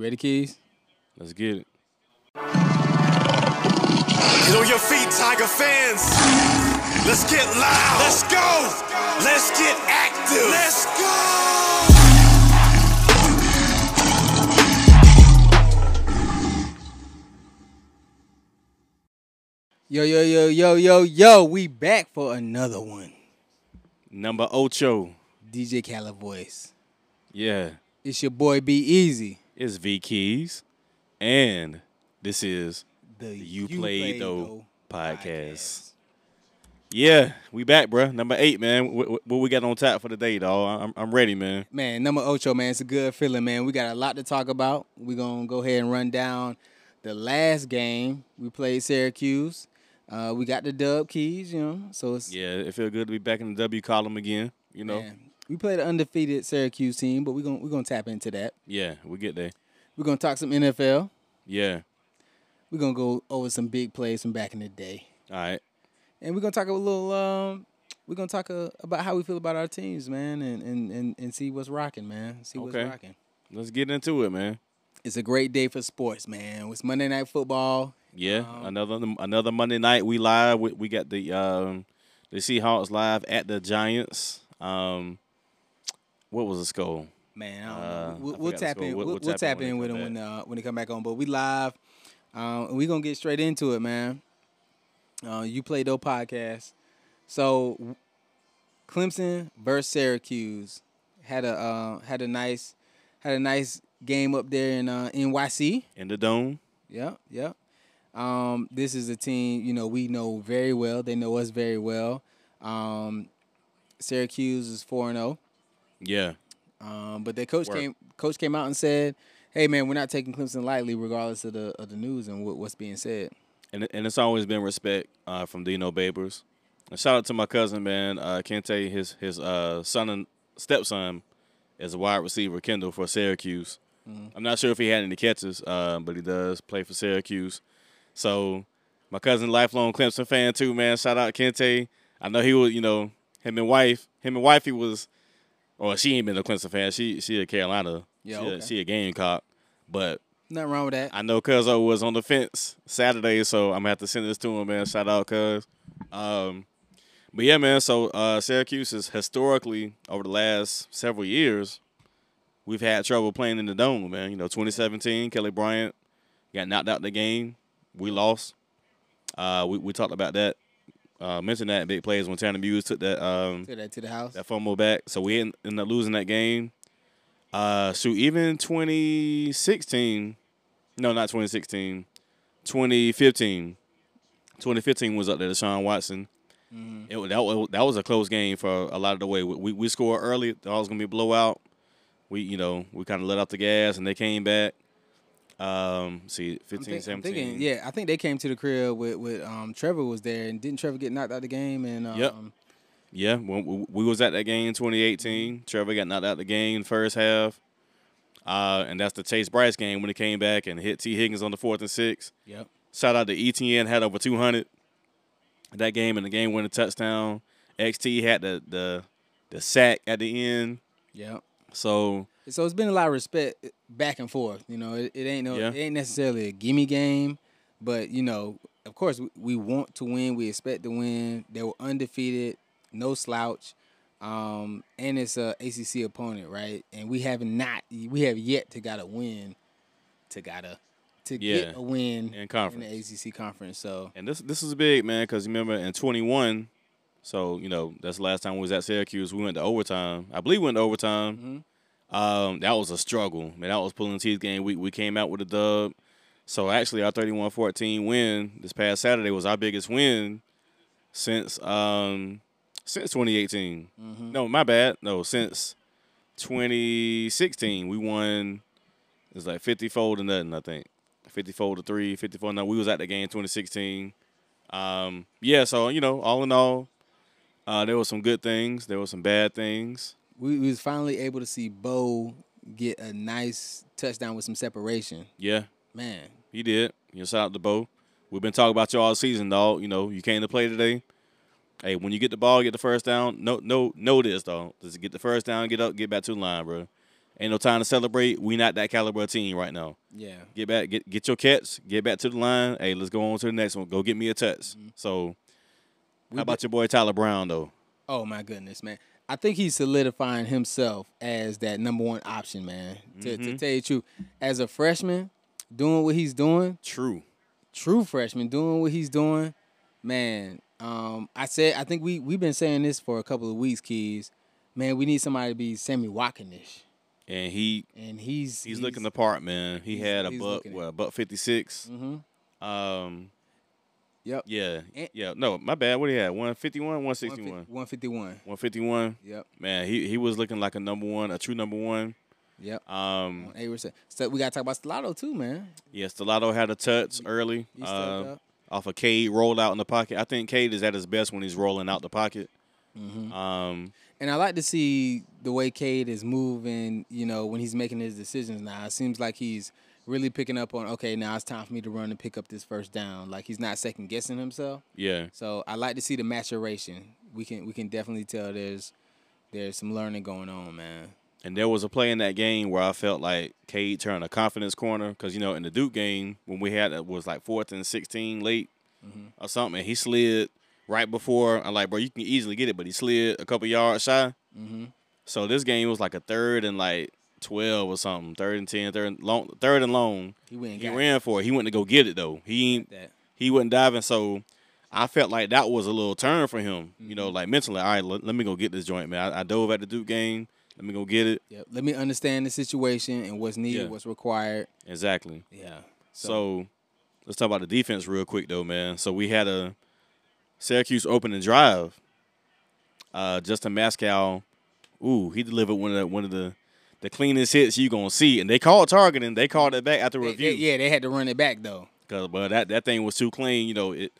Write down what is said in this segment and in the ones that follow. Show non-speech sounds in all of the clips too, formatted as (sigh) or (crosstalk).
You ready, Keys? Let's get it. Get on your feet, Tiger fans. Let's get loud. Let's go. Let's get active. Let's go. Yo, yo, yo, yo, yo, yo. We back for another one. Number Ocho. DJ Khaled voice. Yeah. It's your boy Be Easy. It's V Keys. And this is The You, You Played, Played Though podcast. Yeah, we back, bruh. Number eight, man. What, what- we got on tap for the day, dog? I'm, I'm ready, man. Man, number ocho, man, it's a good feeling, man. We got a lot to talk about. We're gonna go ahead and run down the last game we played Syracuse. Uh, we got the dub keys, you know. So it's Yeah, it feel good to be back in the W column again. You know. man, we played an undefeated Syracuse team, but we're gonna we're gonna tap into that. Yeah, we get there. We're gonna talk some NFL. Yeah. We're gonna go over some big plays from back in the day, All right. and we're gonna talk a little. Um, we're gonna talk uh, about how we feel about our teams, man, and and and, and see what's rocking, man. See what's Okay. rocking. Let's get into it, man. It's a great day for sports, man. It's Monday Night Football. Yeah, Um, another another Monday night. We live. We, we got the um, the Seahawks live at the Giants. Um, what was the score? Man, I don't Uh, know. We'll, we'll tap in. We'll- We'll, we'll we'll tap tap in in with them when uh, when they come back on. But we live, um, and we gonna get straight into it, man. Uh, you play Dope podcast. So, Clemson versus Syracuse had a uh, had a nice had a nice game up there in uh, NYC. In the dome. Yep, yep. Um, this is a team, you know, we know very well. They know us very well. Um, Syracuse is 4 and 0. Yeah, Um, but their coach Work. came coach came out and said, "Hey man, we're not taking Clemson lightly, regardless of the of the news and what, what's being said." and and it's always been respect uh, from Dino Babers. And shout out to my cousin, man. Uh, Kente, his his uh, son and stepson is a wide receiver, Kendall for Syracuse. I'm not sure if he had any catches, uh, but he does play for Syracuse. So my cousin, lifelong Clemson fan too, man. Shout out Kente. I know he was, you know, him and wife, him and wifey was, or she ain't been a Clemson fan. She she a Carolina. Yeah, she, a, she a Gamecock. But Nothing wrong with that. I know Cuzzo was on the fence Saturday, so I'm gonna have to send this to him, man. Shout out Cuz. Um, but yeah, man. So uh, Syracuse is historically over the last several years, we've had trouble playing in the dome, man. You know, 2017, Kelly Bryant got knocked out the game. We lost. Uh, we we talked about that. Uh, mentioned that big plays when Tanner Muse took that um, to that to the house. that fumble back. So we ended up losing that game. Uh, shoot, even 2016, no, not 2016, 2015. 2015 was up there, Deshaun Watson. It, that, was, that was a close game for a lot of the way. We, we, we scored early. It was going to be a blowout. We, you know, we kind of let off the gas and they came back. Um, see, 15, I'm, think- I'm 17. thinking, yeah, I think they came to the crib with with um, Trevor was there, and didn't Trevor get knocked out of the game? And um, Yep. Yeah, when we, we was at that game in 2018. Trevor got knocked out of the game in the first half. Uh, and that's the Chase Brice game when he came back and hit T. Higgins on the fourth and six. yep, Shout out to ETN, had over 200 that game and the game winning touchdown. XT had the, the the sack at the end. yep. So So it's been a lot of respect back and forth. You know, it, it ain't no, Yeah. it ain't necessarily a gimme game, but you know, of course, we, we want to win. We expect to win. They were undefeated, no slouch, um, and it's a ACC opponent, right? And we have not, we have yet to got a win, to gotta to Yeah, get a win in conference. in the ACC conference. So And this this is big, man, because remember in 21, so you know that's the last time we was at Syracuse. We went to overtime. I believe we went to overtime. Um, that was a struggle, man. That was pulling teeth game. We we came out with a dub. So actually, our 31-14 win this past Saturday was our biggest win since um since 2018. No, my bad. No, since 2016 we won. It was like 54 to nothing, I think. 54 to 3, 54 no, we was at the game 2016. Um, yeah, so you know, all in all, uh, there were some good things, there were some bad things. We, we was finally able to see Bo get a nice touchdown with some separation. Yeah, Man, he did. You know, shout out to Bo. We've been talking about you all season, dog. You know, you came to play today. Hey, when you get the ball, get the first down. No, no, know this though. Just get the first down, get up, get back to the line, bro. Ain't no time to celebrate. We not that caliber of team right now. Yeah. Get back, get get your catch, get back to the line. Hey, let's go on to the next one. Go get me a touch. Mm-hmm. So, We how about your boy Tyler Brown though? Oh my goodness, man. I think he's solidifying himself as that number one option, man. To, Mm-hmm. to tell you the truth, as a freshman, doing what he's doing, True. true freshman, doing what he's doing, man. Um, I said, I think we we've been saying this for a couple of weeks, kids. Man, we need somebody to be Sammy Watkinish, And he and he's he's, looking the part, man. He he's- had a buck, what, a buck fifty six. Mm-hmm. Um, Yep. yeah, And- yeah. No, my bad. What did he had? One fifty one, one sixty one, One fifty one. one fifty one. Yep. Man, he he was looking like a number one, a true number one. Yep. Um, eight percent. So we gotta talk about Stellato too, man. yeah, Stellato had a touch early. He Uh, off of Cade, rolled out in the pocket. I think Cade is at his best when he's rolling out the pocket. Mm-hmm. Um, And I like to see the way Cade is moving, you know, when he's making his decisions now. It seems like he's really picking up on, okay, now it's time for me to run and pick up this first down. Like he's not second guessing himself. yeah, So I like to see the maturation. We can we can definitely tell there's there's some learning going on, man. and there was a play in that game where I felt like Cade turned a confidence corner because you know in the Duke game when we had it was like fourth and sixteen late Mm-hmm. or something, he slid right before. I'm like, bro, you can easily get it, but he slid a couple yards shy. Mm-hmm. So this game was like a third and like twelve or something, third and ten, third and long, third and long. He went and He ran for it. He went to go get it though. He he wasn't diving, so I felt like that was a little turn for him. You Mm-hmm. know, like mentally, all right, let, let me go get this joint, man. I, I dove at the Duke game. Let me go get it. Yep. Let me understand the situation and what's needed, Yeah. what's required. Exactly. Yeah. So, let's talk about the defense real quick, though, man. So we had a Syracuse opening drive. Uh, Justin Mascoll, ooh, he delivered one of the one of the the cleanest hits you gonna see, and they called targeting. They called it back after They- review. they- yeah, they had to run it back though. Cause but that that thing was too clean. You know, it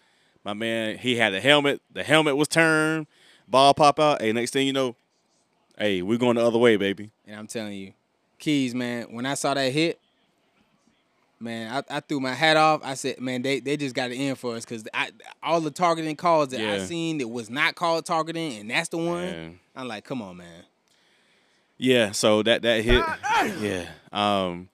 my man, he had a helmet. The helmet was turned, ball pop out. Hey, next thing you know, hey, we're going the other way, baby. And I'm telling you, Keys, man, when I saw that hit, man, I, I threw my hat off. I said, man, they, they just got it in for us because all the targeting calls that I seen that was not called targeting, and that's the one. Man. I'm like, come on, man. Yeah, so that that hit, yeah. Um,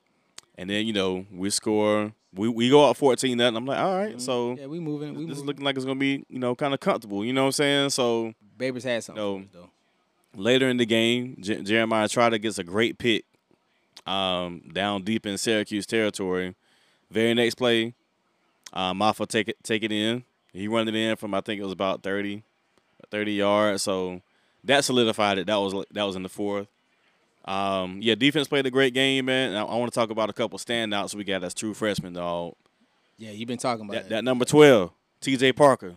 and then you know we score, we we go out fourteen nothing. I'm like, all right, so Mm-hmm. Yeah, we moving. We this is moving. looking like it's gonna be you know kind of comfortable. You know what I'm saying? So Babers had something No. for us, though. later in the game, J- Jeremiah Trotter gets a great pick um, down deep in Syracuse territory. Very next play, uh, Mafah take it take it in. He run it in from I think it was about 30, 30 yards. So that solidified it. That was that was in the fourth. Um, yeah, defense played a great game, man. I, I want to talk about a couple standouts we got as true freshmen, dog. Yeah, you've been talking about That, it. that number twelve, T.J. Parker,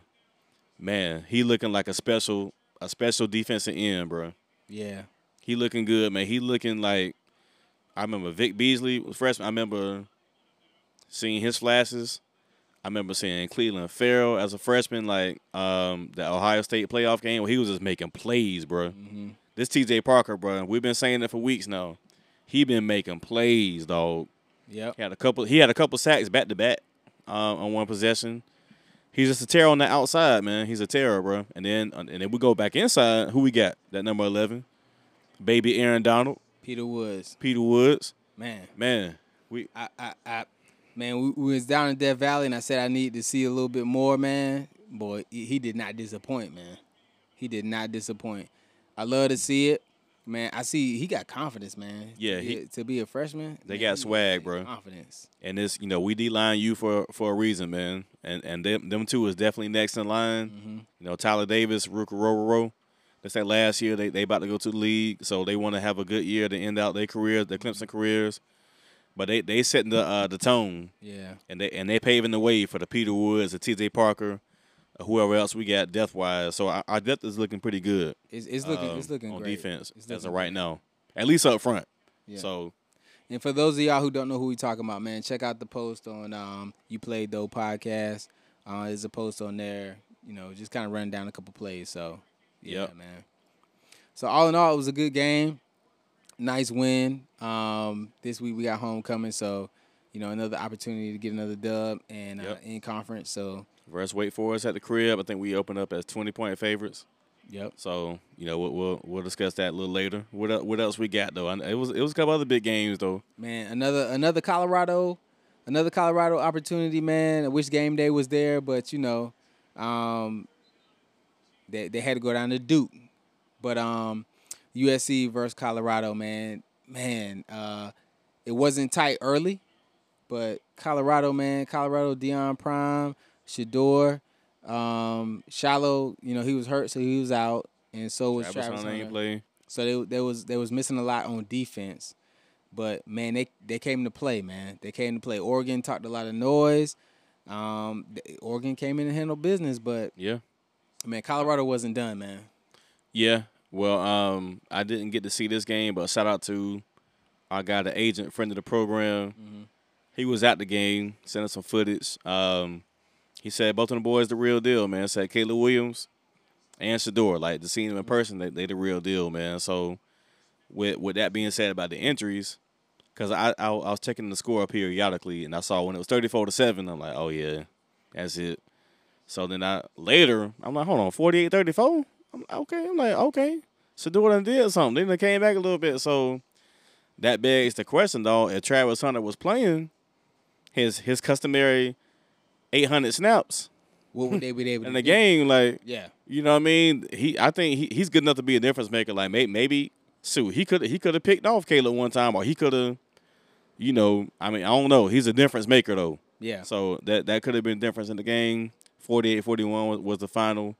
man, he looking like a special a special defensive end, bro. yeah. He looking good, man. He looking like I remember Vic Beasley was freshman. I remember seeing his flashes. I remember seeing Clelin Ferrell as a freshman, like um, the Ohio State playoff game where he was just making plays, bro. Mm-hmm. This TJ Parker, bro, we've been saying it for weeks now. He been making plays, dog. Yep. He had a couple. He had a couple sacks back to back um, on one possession. He's just a terror on the outside, man. He's a terror, bro. And then and then we go back inside. Who we got? That number eleven, baby Aaron Donald, Peter Woods, Peter Woods. man. Man, we I, I, I, man, we, we was down in Death Valley, and I said I need to see a little bit more, man. Boy, he, did not disappoint, man. He did not disappoint. I love to see it, man. I see he got confidence, man. Yeah, to be, he- a, to be a freshman, They man, got swag, bro. Confidence. and this, you know, we D line you for for a reason, man. And and them them two is definitely next in line. Mm-hmm. You know, Tyler Davis, Ruke Orhorhoro. They said last year they they about to go to the league, so they want to have a good year to end out their careers, their Clemson careers. But they they setting the uh, the tone, Yeah, and they and they paving the way for the Peter Woods, the T.J. Parker, or whoever else we got depth wise. So our, our depth is looking pretty good. it's, it's looking it's um, looking on great. defense It's as of right now, at least up front. Yeah. So And for those of y'all who don't know who we talking about, man, check out the post on um, You Played Though podcast. Uh, there's a post on there, you know, just kind of running down a couple plays. So, yeah, Yep. man. So all in all, it was a good game. Nice win. Um, this week we got homecoming, so you know another opportunity to get another dub and uh, in conference. So rest wait for us at the crib, I think we opened up as twenty point favorites. Yep. So you know we'll we'll, we'll discuss that a little later. What what else we got though? It was it was a couple other big games though. Man, another another Colorado, another Colorado opportunity, man. I wish game day was there, but you know, um, they they had to go down to Duke. But um, USC versus Colorado, man, man, uh, it wasn't tight early, but Colorado, man, Colorado, Deion Prime, Shedeur, um, Shilo, you know, he was hurt, so he was out, and so was Travis Travis Hunter ain't Hunter. play. So they, they was they was missing a lot on defense, but man, they they came to play, man. They came to play. Oregon talked a lot of noise. Um, Oregon came in and handled business, but Yeah. Man, Colorado wasn't done, man. Yeah. Well, um, I didn't get to see this game, but shout out to our guy, the agent, friend of the program. Mm-hmm. He was at the game, sent us some footage. Um, he said both of the boys the real deal, man. Said Caleb Williams and Shedeur, like to see them in person, they, they the real deal, man. So with with that being said about the injuries, because I, I I was checking the score periodically and I saw when it was thirty four to seven, I'm like, oh yeah, that's it. So then I later I'm like, hold on, 48-34? I'm like, okay. I'm like, okay. Shedeur done did something. Then they came back a little bit. So that begs the question though, if Travis Hunter was playing his his customary eight hundred snaps What would they be able (laughs) to in the do? game, like Yeah, you know what I mean? He I think he, he's good enough to be a difference maker. Like maybe maybe Sue, he could he could have picked off Caleb one time or he could have you know, I mean, I don't know. He's a difference maker though. yeah. So that that could have been difference in the game. 48-41 was, was the final.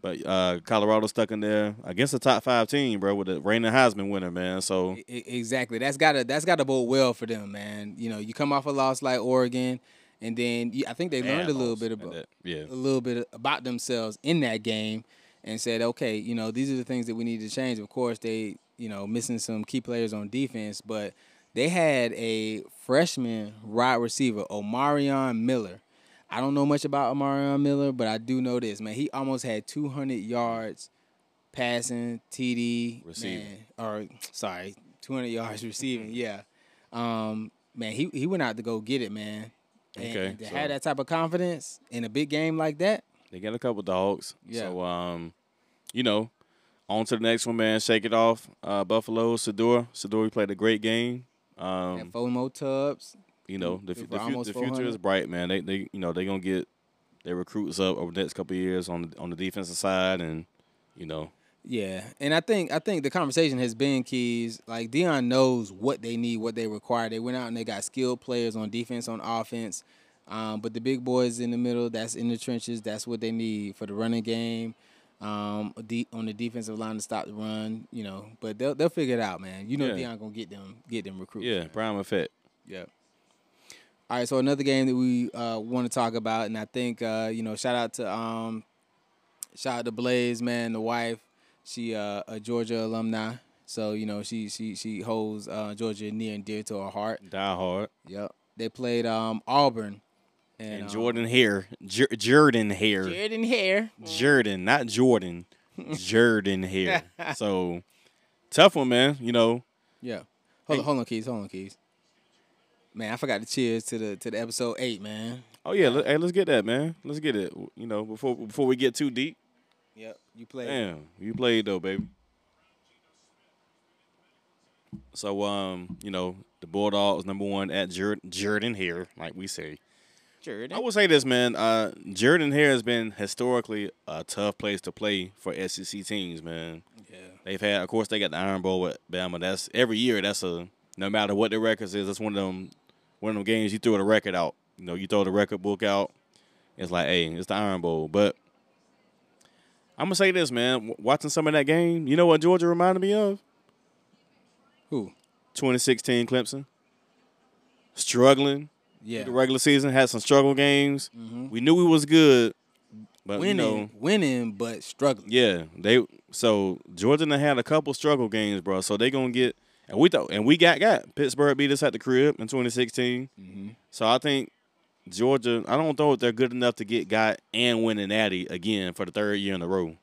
But uh, Colorado stuck in there against the top five team, bro, with the reigning Heisman winner, man. So Exactly. That's gotta that's gotta bode well for them, man. You know, you come off a loss like Oregon, and then you, I think they learned a little bit about that. Yeah. a little bit about themselves in that game, and said, okay, you know, these are the things that we need to change. Of course, they you know missing some key players on defense, but they had a freshman wide receiver, Omarion Miller. I don't know much about Omarion Miller, but I do know this, man. He almost had 200 yards passing, TD, Receiving. man, or sorry, 200 yards (laughs) receiving. Yeah, um, man, he he went out to go get it, man. And Okay, to so- have that type of confidence in a big game like that, They got a couple dogs. Yeah. So um, you know, on to the next one, man. Shake it off. Uh, Buffalo, Shedeur. Shedeur played a great game. Um, and FOMO Tubbs. You know, the, the, fu- the future is bright, man. They they you know they gonna get their recruits up over the next couple of years on the on the defensive side, and you know, Yeah, and I think I think the conversation has been keys. Like Deion knows what they need, what they require. They went out and they got skilled players on defense, on offense. Um, but the big boys in the middle, that's in the trenches. That's what they need for the running game. Um, on the defensive line to stop the run, you know. But they'll they'll figure it out, man. You know, Yeah. Deion gonna get them get them recruits. yeah, man. prime effect. Yeah. All right, so another game that we uh, want to talk about, and I think uh, you know, shout out to um, shout out to Blaze, man, the wife. She uh, a Georgia alumni, so you know she she she holds uh, Georgia near and dear to her heart. Die hard. Yep. They played um, Auburn, and, And um, Jordan Hare, Jer- Jordan Hare, Jordan Hare. Jordan, not Jordan, (laughs) Jordan Hare. (laughs) So tough one, man. You know, Yeah. Hold Hey. on, hold on, keys, hold on, keys. Man, I forgot to cheers to the to the episode eight, man. oh yeah, let, hey, let's get that, man. Let's get it. You know, before before we get too deep. Yep. You played. Damn, you played though, baby. So um, you know, the Bulldogs number one at Jer- Jordan Hare, like we say. Jordan. I will say this, man. Uh, Jordan Hare has been historically a tough place to play for SEC teams, man. yeah. They've had, of course, they got the Iron Bowl with Bama. That's every year. That's a no matter what the records is. That's one of them, one of them games you throw the record out. You know, you throw the record book out. It's like, hey, it's the Iron Bowl. But I'm gonna say this, man. Watching some of that game, you know what Georgia reminded me of? Who? 2016 Clemson. Struggling Yeah. the regular season, had some struggle games. Mhm. We knew we was good, but winning, you know, winning, but struggling. yeah, they so Georgia had a couple struggle games, bro. So they gonna get and we thought and we got got Pittsburgh beat us at the crib in 2016. Mm-hmm. So I think Georgia, I don't know if they're good enough to get got and win an Natty again for the third year in a row.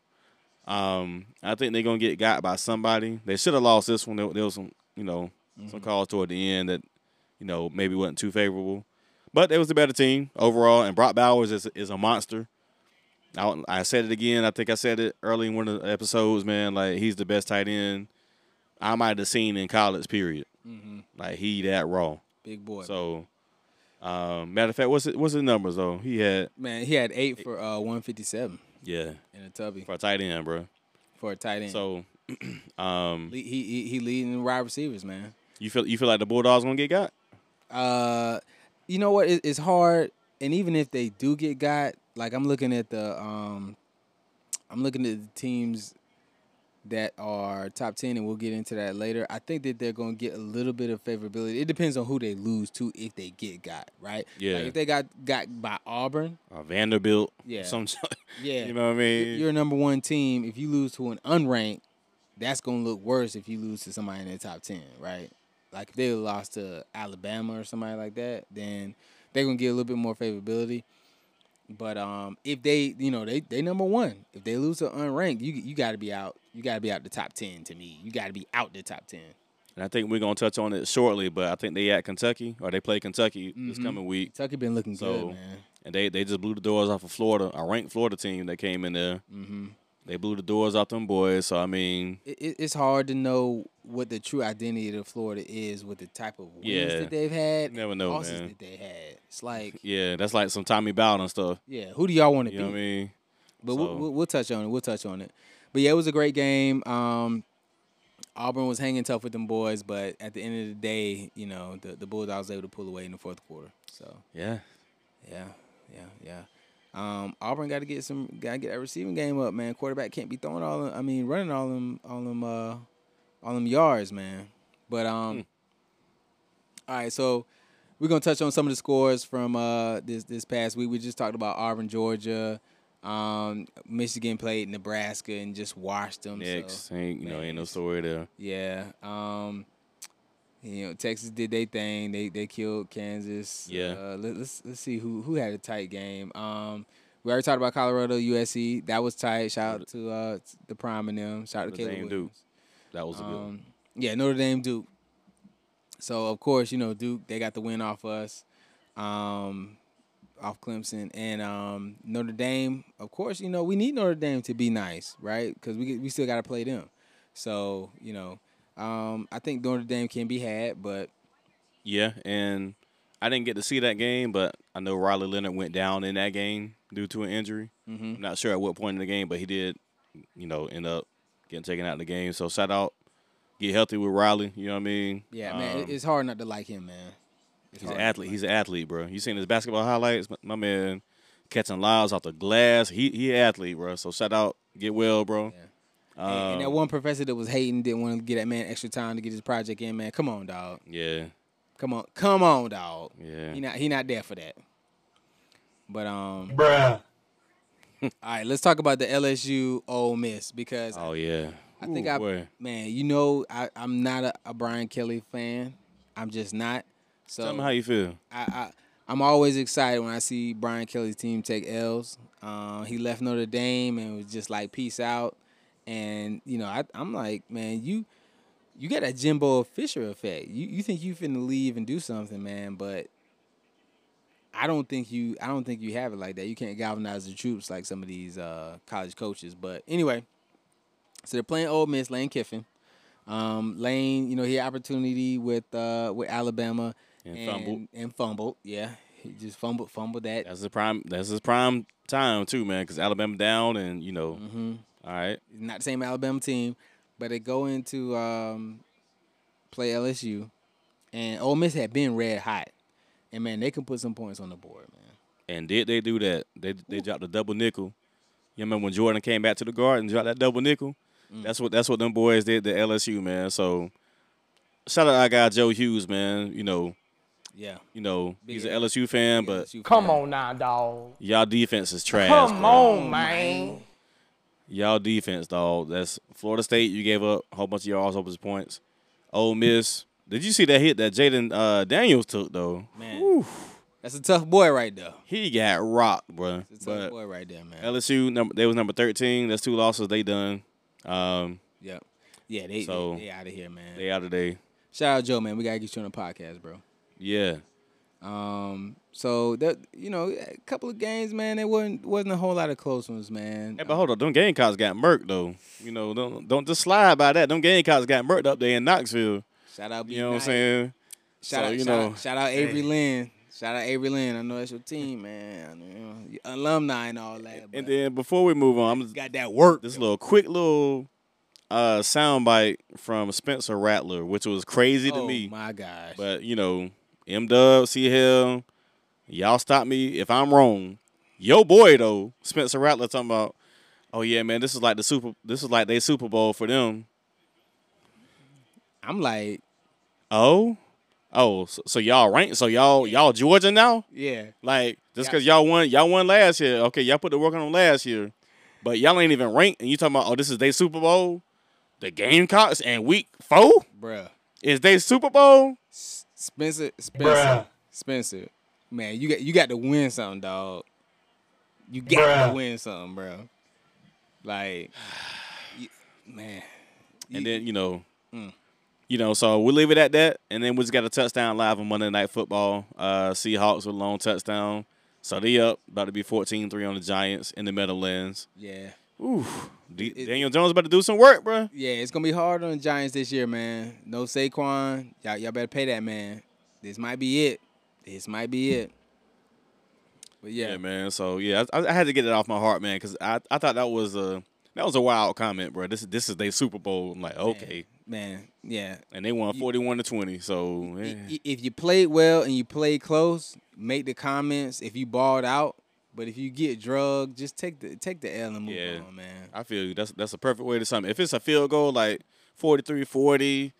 Um, I think they're gonna get got by somebody. They should have lost this one. There, there was some, you know, some calls toward the end that, you know, maybe wasn't too favorable. But they was a better team overall, and Brock Bowers is is a monster. I, I said it again. I think I said it early in one of the episodes, man. Like he's the best tight end I might have seen in college. Period. Like he that raw. Big boy. So, um, matter of fact, what's it? What's the numbers though? He had man, he had eight for uh, 157 yeah in a tubby for a tight end, bro. for a tight end. So, (clears throat) um, he he he, he leading wide receivers, man. you feel you feel like the Bulldogs gonna get got? Uh, you know what? It, it's hard, and even if they do get got, like I'm looking at the um, I'm looking at the teams that are top ten, and we'll get into that later. I think that they're going to get a little bit of favorability. It depends on who they lose to if they get got right. Yeah. Like if they got got by Auburn, Or Vanderbilt? Yeah. Some, (laughs) yeah, you know what I mean? you're a number one team. If you lose to an unranked, that's gonna look worse if you lose to somebody in the top ten, right? Like if they lost to Alabama or somebody like that, then they're gonna get a little bit more favorability. But um, if they, you know, they they number one. If they lose to unranked, you you got to be out. You got to be out the top ten. To me, you got to be out the top ten. and I think we're gonna touch on it shortly, but I think they at Kentucky or they play Kentucky this Mhm. coming week, Kentucky been looking So, good, man. and they they just blew the doors off of Florida, a ranked Florida team that came in there. hmm They blew the doors off them boys. So I mean, It, it, it's hard to know what the true identity of Florida is with the type of wins Yeah. that they've had, You never know, losses man. that they had. It's like, (laughs) yeah, that's like some Tommy Bowden stuff. yeah, who do y'all want to You be? know what I mean? But So- we'll, we'll, we'll touch on it. We'll touch on it. But yeah, it was a great game. Um, Auburn was hanging tough with them boys, but at the end of the day, you know, the, the Bulldogs able to pull away in the fourth quarter. So Yeah. yeah, yeah, yeah. Um, Auburn got to get some, got to get that receiving game up, man. Quarterback can't be throwing all, them, I mean, running all them, all them, uh, all them yards, man. But um, all right, so we're gonna touch on some of the scores from uh this this past week. We just talked about Auburn, Georgia. Um, Michigan played Nebraska and just washed them. so- ain't you know, ain't no story there. yeah. Um, you know, Texas did their thing. They they killed Kansas. Yeah. Uh, let, us let's see who who had a tight game. Um, we already talked about Colorado, USC. That was tight. Shout out to uh the Prime and them. Shout out to Notre Caleb Dame Williams. That was a good. one. Um, yeah, Notre Dame Duke. So of course, you know Duke they got the win off us, um, off Clemson, and um, Notre Dame. Of course, you know we need Notre Dame to be nice, right? Because we we still got to play them. So you know, um, I think Notre Dame can be had, but Yeah, and I didn't get to see that game, but I know Riley Leonard went down in that game due to an injury. mhm. I'm not sure at what point in the game, but he did, you know, end up getting taken out of the game. So shout out, get healthy with Riley. You know what I mean? yeah, man, Um, it's hard not to like him, man. It's he's an hard not to athlete. He's an athlete, bro. You seen his basketball highlights? My, my man catching lives off the glass. He he an athlete, bro. So shout out, get well, bro. Yeah. And, and that Um, one professor that was hating didn't want to get that man extra time to get his project in, man. Come on, dog. yeah, Come on, come on, dog. yeah. He not he not there for that. But um, Bruh. (laughs) all right, let's talk about the LSU Ole Miss because Oh yeah. I think Ooh, I boy. man, you know, I I'm not a, a Brian Kelly fan. I'm just not. So Tell me how you feel. I, I I'm always excited when I see Brian Kelly's team take L's. Uh, he left Notre Dame and was just like peace out. And you know, I, I'm like, man, you you got that Jimbo Fisher effect. You you think you finna leave and do something, man, but I don't think you I don't think you have it like that. You can't galvanize the troops like some of these uh, college coaches. But anyway, so they're playing Ole Miss, Lane Kiffin. Um, Lane, you know, he had opportunity with uh, with Alabama And fumbled. and fumbled. Yeah, he just fumbled fumbled that. That's his prime. That's his prime time too, man. Because Alabama down, and you know, hmm all right, Not the same Alabama team, but they go into um, play LSU, and Ole Miss had been red hot, and man, they can put some points on the board, man. and did they do that? They they dropped a double nickel. You remember when Jordan came back to the guard and dropped that double nickel? Mm. That's what that's what them boys did to LSU, man. So shout out our guy Joe Hughes, man. You know, Yeah, you know, Big he's an LSU fan, but LSU Come fan. on now, dog. y'all defense is trash. Come bro. on, man. Y'all defense, dog. That's Florida State. You gave up a whole bunch of yards, whole bunch of points. Ole Miss. Did you see that hit that Jayden uh, Daniels took though? man. That's a tough boy right there. He got rocked, bro. It's a tough But boy right there, man. LSU, number they was number thirteen. That's two losses they done. Um, Yep. Yeah, they So- they, they out of here, man. they out of there. Shout out Joe, man. We gotta get you on the podcast, bro. Yeah. Um, so that you know, a couple of games, man, there wasn't wasn't a whole lot of close ones, man. Hey, but hold on, them Gamecocks got murked though. You know, don't don't just slide by that. Them Gamecocks got murked up there in Knoxville. Shout out, You know what I'm saying? Shout So, out, you shout know, out, shout out Avery Lynn. Shout out Avery Lynn. I know that's your team, man. You know, alumni and all that. And then before we move on, I'm just got that work. this little quick little uh soundbite from Spencer Rattler, which was crazy to oh me. my gosh. But you know, M Dub, C Hell, y'all stop me if I'm wrong. Yo boy though, Spencer Rattler talking about, oh yeah, man, this is like the super this is like they Super Bowl for them. I'm like, Oh? Oh, so, so y'all rank so y'all y'all Georgia now? yeah. Like just because y'all won y'all won last year. Okay, y'all put the work on them last year. But y'all ain't even ranked and you talking about oh this is their Super Bowl? The Gamecocks and week four? Bruh. Is they Super Bowl? S- Spencer, Spencer, Spencer. Man, you got you got to win something, dog. You got to win something, bro. Like, (sighs) you- man. And You- then, you know, Mm. you know, so we'll leave it at that. And then we just got a touchdown live on Monday Night Football. Uh, Seahawks with a long touchdown. So they up, about to be 14-3 on the Giants in the Meadowlands. yeah, Ooh, D- It- Daniel Jones about to do some work, bro. yeah. It's gonna be hard on the Giants this year, man. No Saquon. Y'all, y'all better pay that man. This might be it. This might be it. But yeah, Yeah, man. So yeah, I, I had to get it off my heart, man, because I, I thought that was a that was a wild comment, bro. This is this is their Super Bowl. I'm like, okay, man. Yeah. and they won 41 to 20. So eh. If you played well and you played close, make the comments. If you balled out, but if you get drugged, just take the take the L and move Yeah. on, man. I feel you. That's that's a perfect way to sum it. If it's a field goal like 43-40,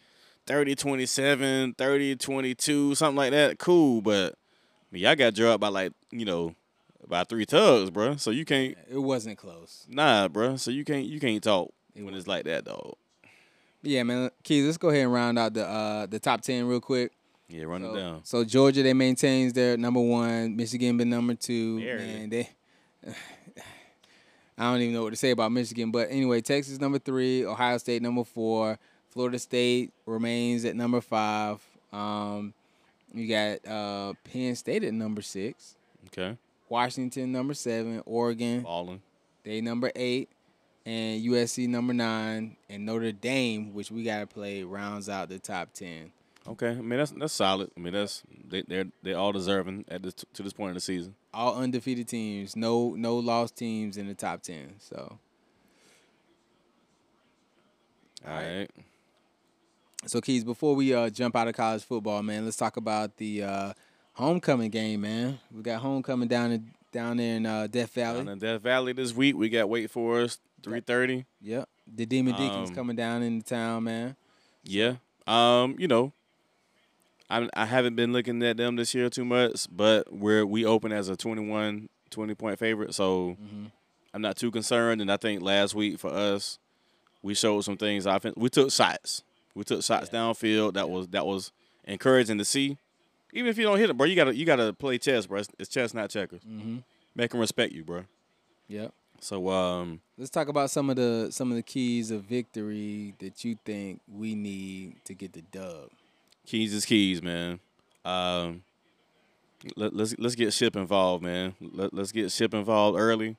30-27, 30-22, something like that, cool. But I mean, y'all got drugged by like, you know, by three tugs, bro. So you can't It wasn't close. nah, bro. So you can't you can't talk It when it's like that, dog. Yeah, man. Keys, let's go ahead and round out the uh the top ten real quick. Yeah, run So, it down. so Georgia they maintains their number one. Michigan been number two. Barely. Man, they. (sighs) I don't even know what to say about Michigan, but anyway, Texas number three, Ohio State number four, Florida State remains at number five. Um, you got uh, Penn State at number six, Okay. Washington number seven, Oregon Balling. they number eight, and USC number nine, and Notre Dame, which we gotta play, rounds out the top ten. Okay. I mean that's that's solid. I mean that's they they're they're all deserving at this to this point in the season. all undefeated teams, no no lost teams in the top ten. So All right. so Keys, before we uh jump out of college football, man, let's talk about the uh homecoming game, man. We got homecoming down in down there in uh, Death Valley. Down in Death Valley this week, we got Wake Forest, three thirty. Yep. The Demon Deacons Um, coming down in the town, man. Yeah. Um, you know, I I haven't been looking at them this year too much, but we're we open as a 21, 20 point favorite, so Mm-hmm. I'm not too concerned. And I think last week for us, we showed some things. Offense, we took shots. We took shots downfield. That was that was encouraging to see. Even if you don't hit it, bro, you gotta you gotta play chess, bro. It's, it's chess, not checkers. Mm-hmm. Make them respect you, bro. Yep. So um, Let's talk about some of the some of the keys of victory that you think we need to get the dub. Keys is keys, man. Um, let, let's let's get Ship involved, man. Let, let's get Ship involved early,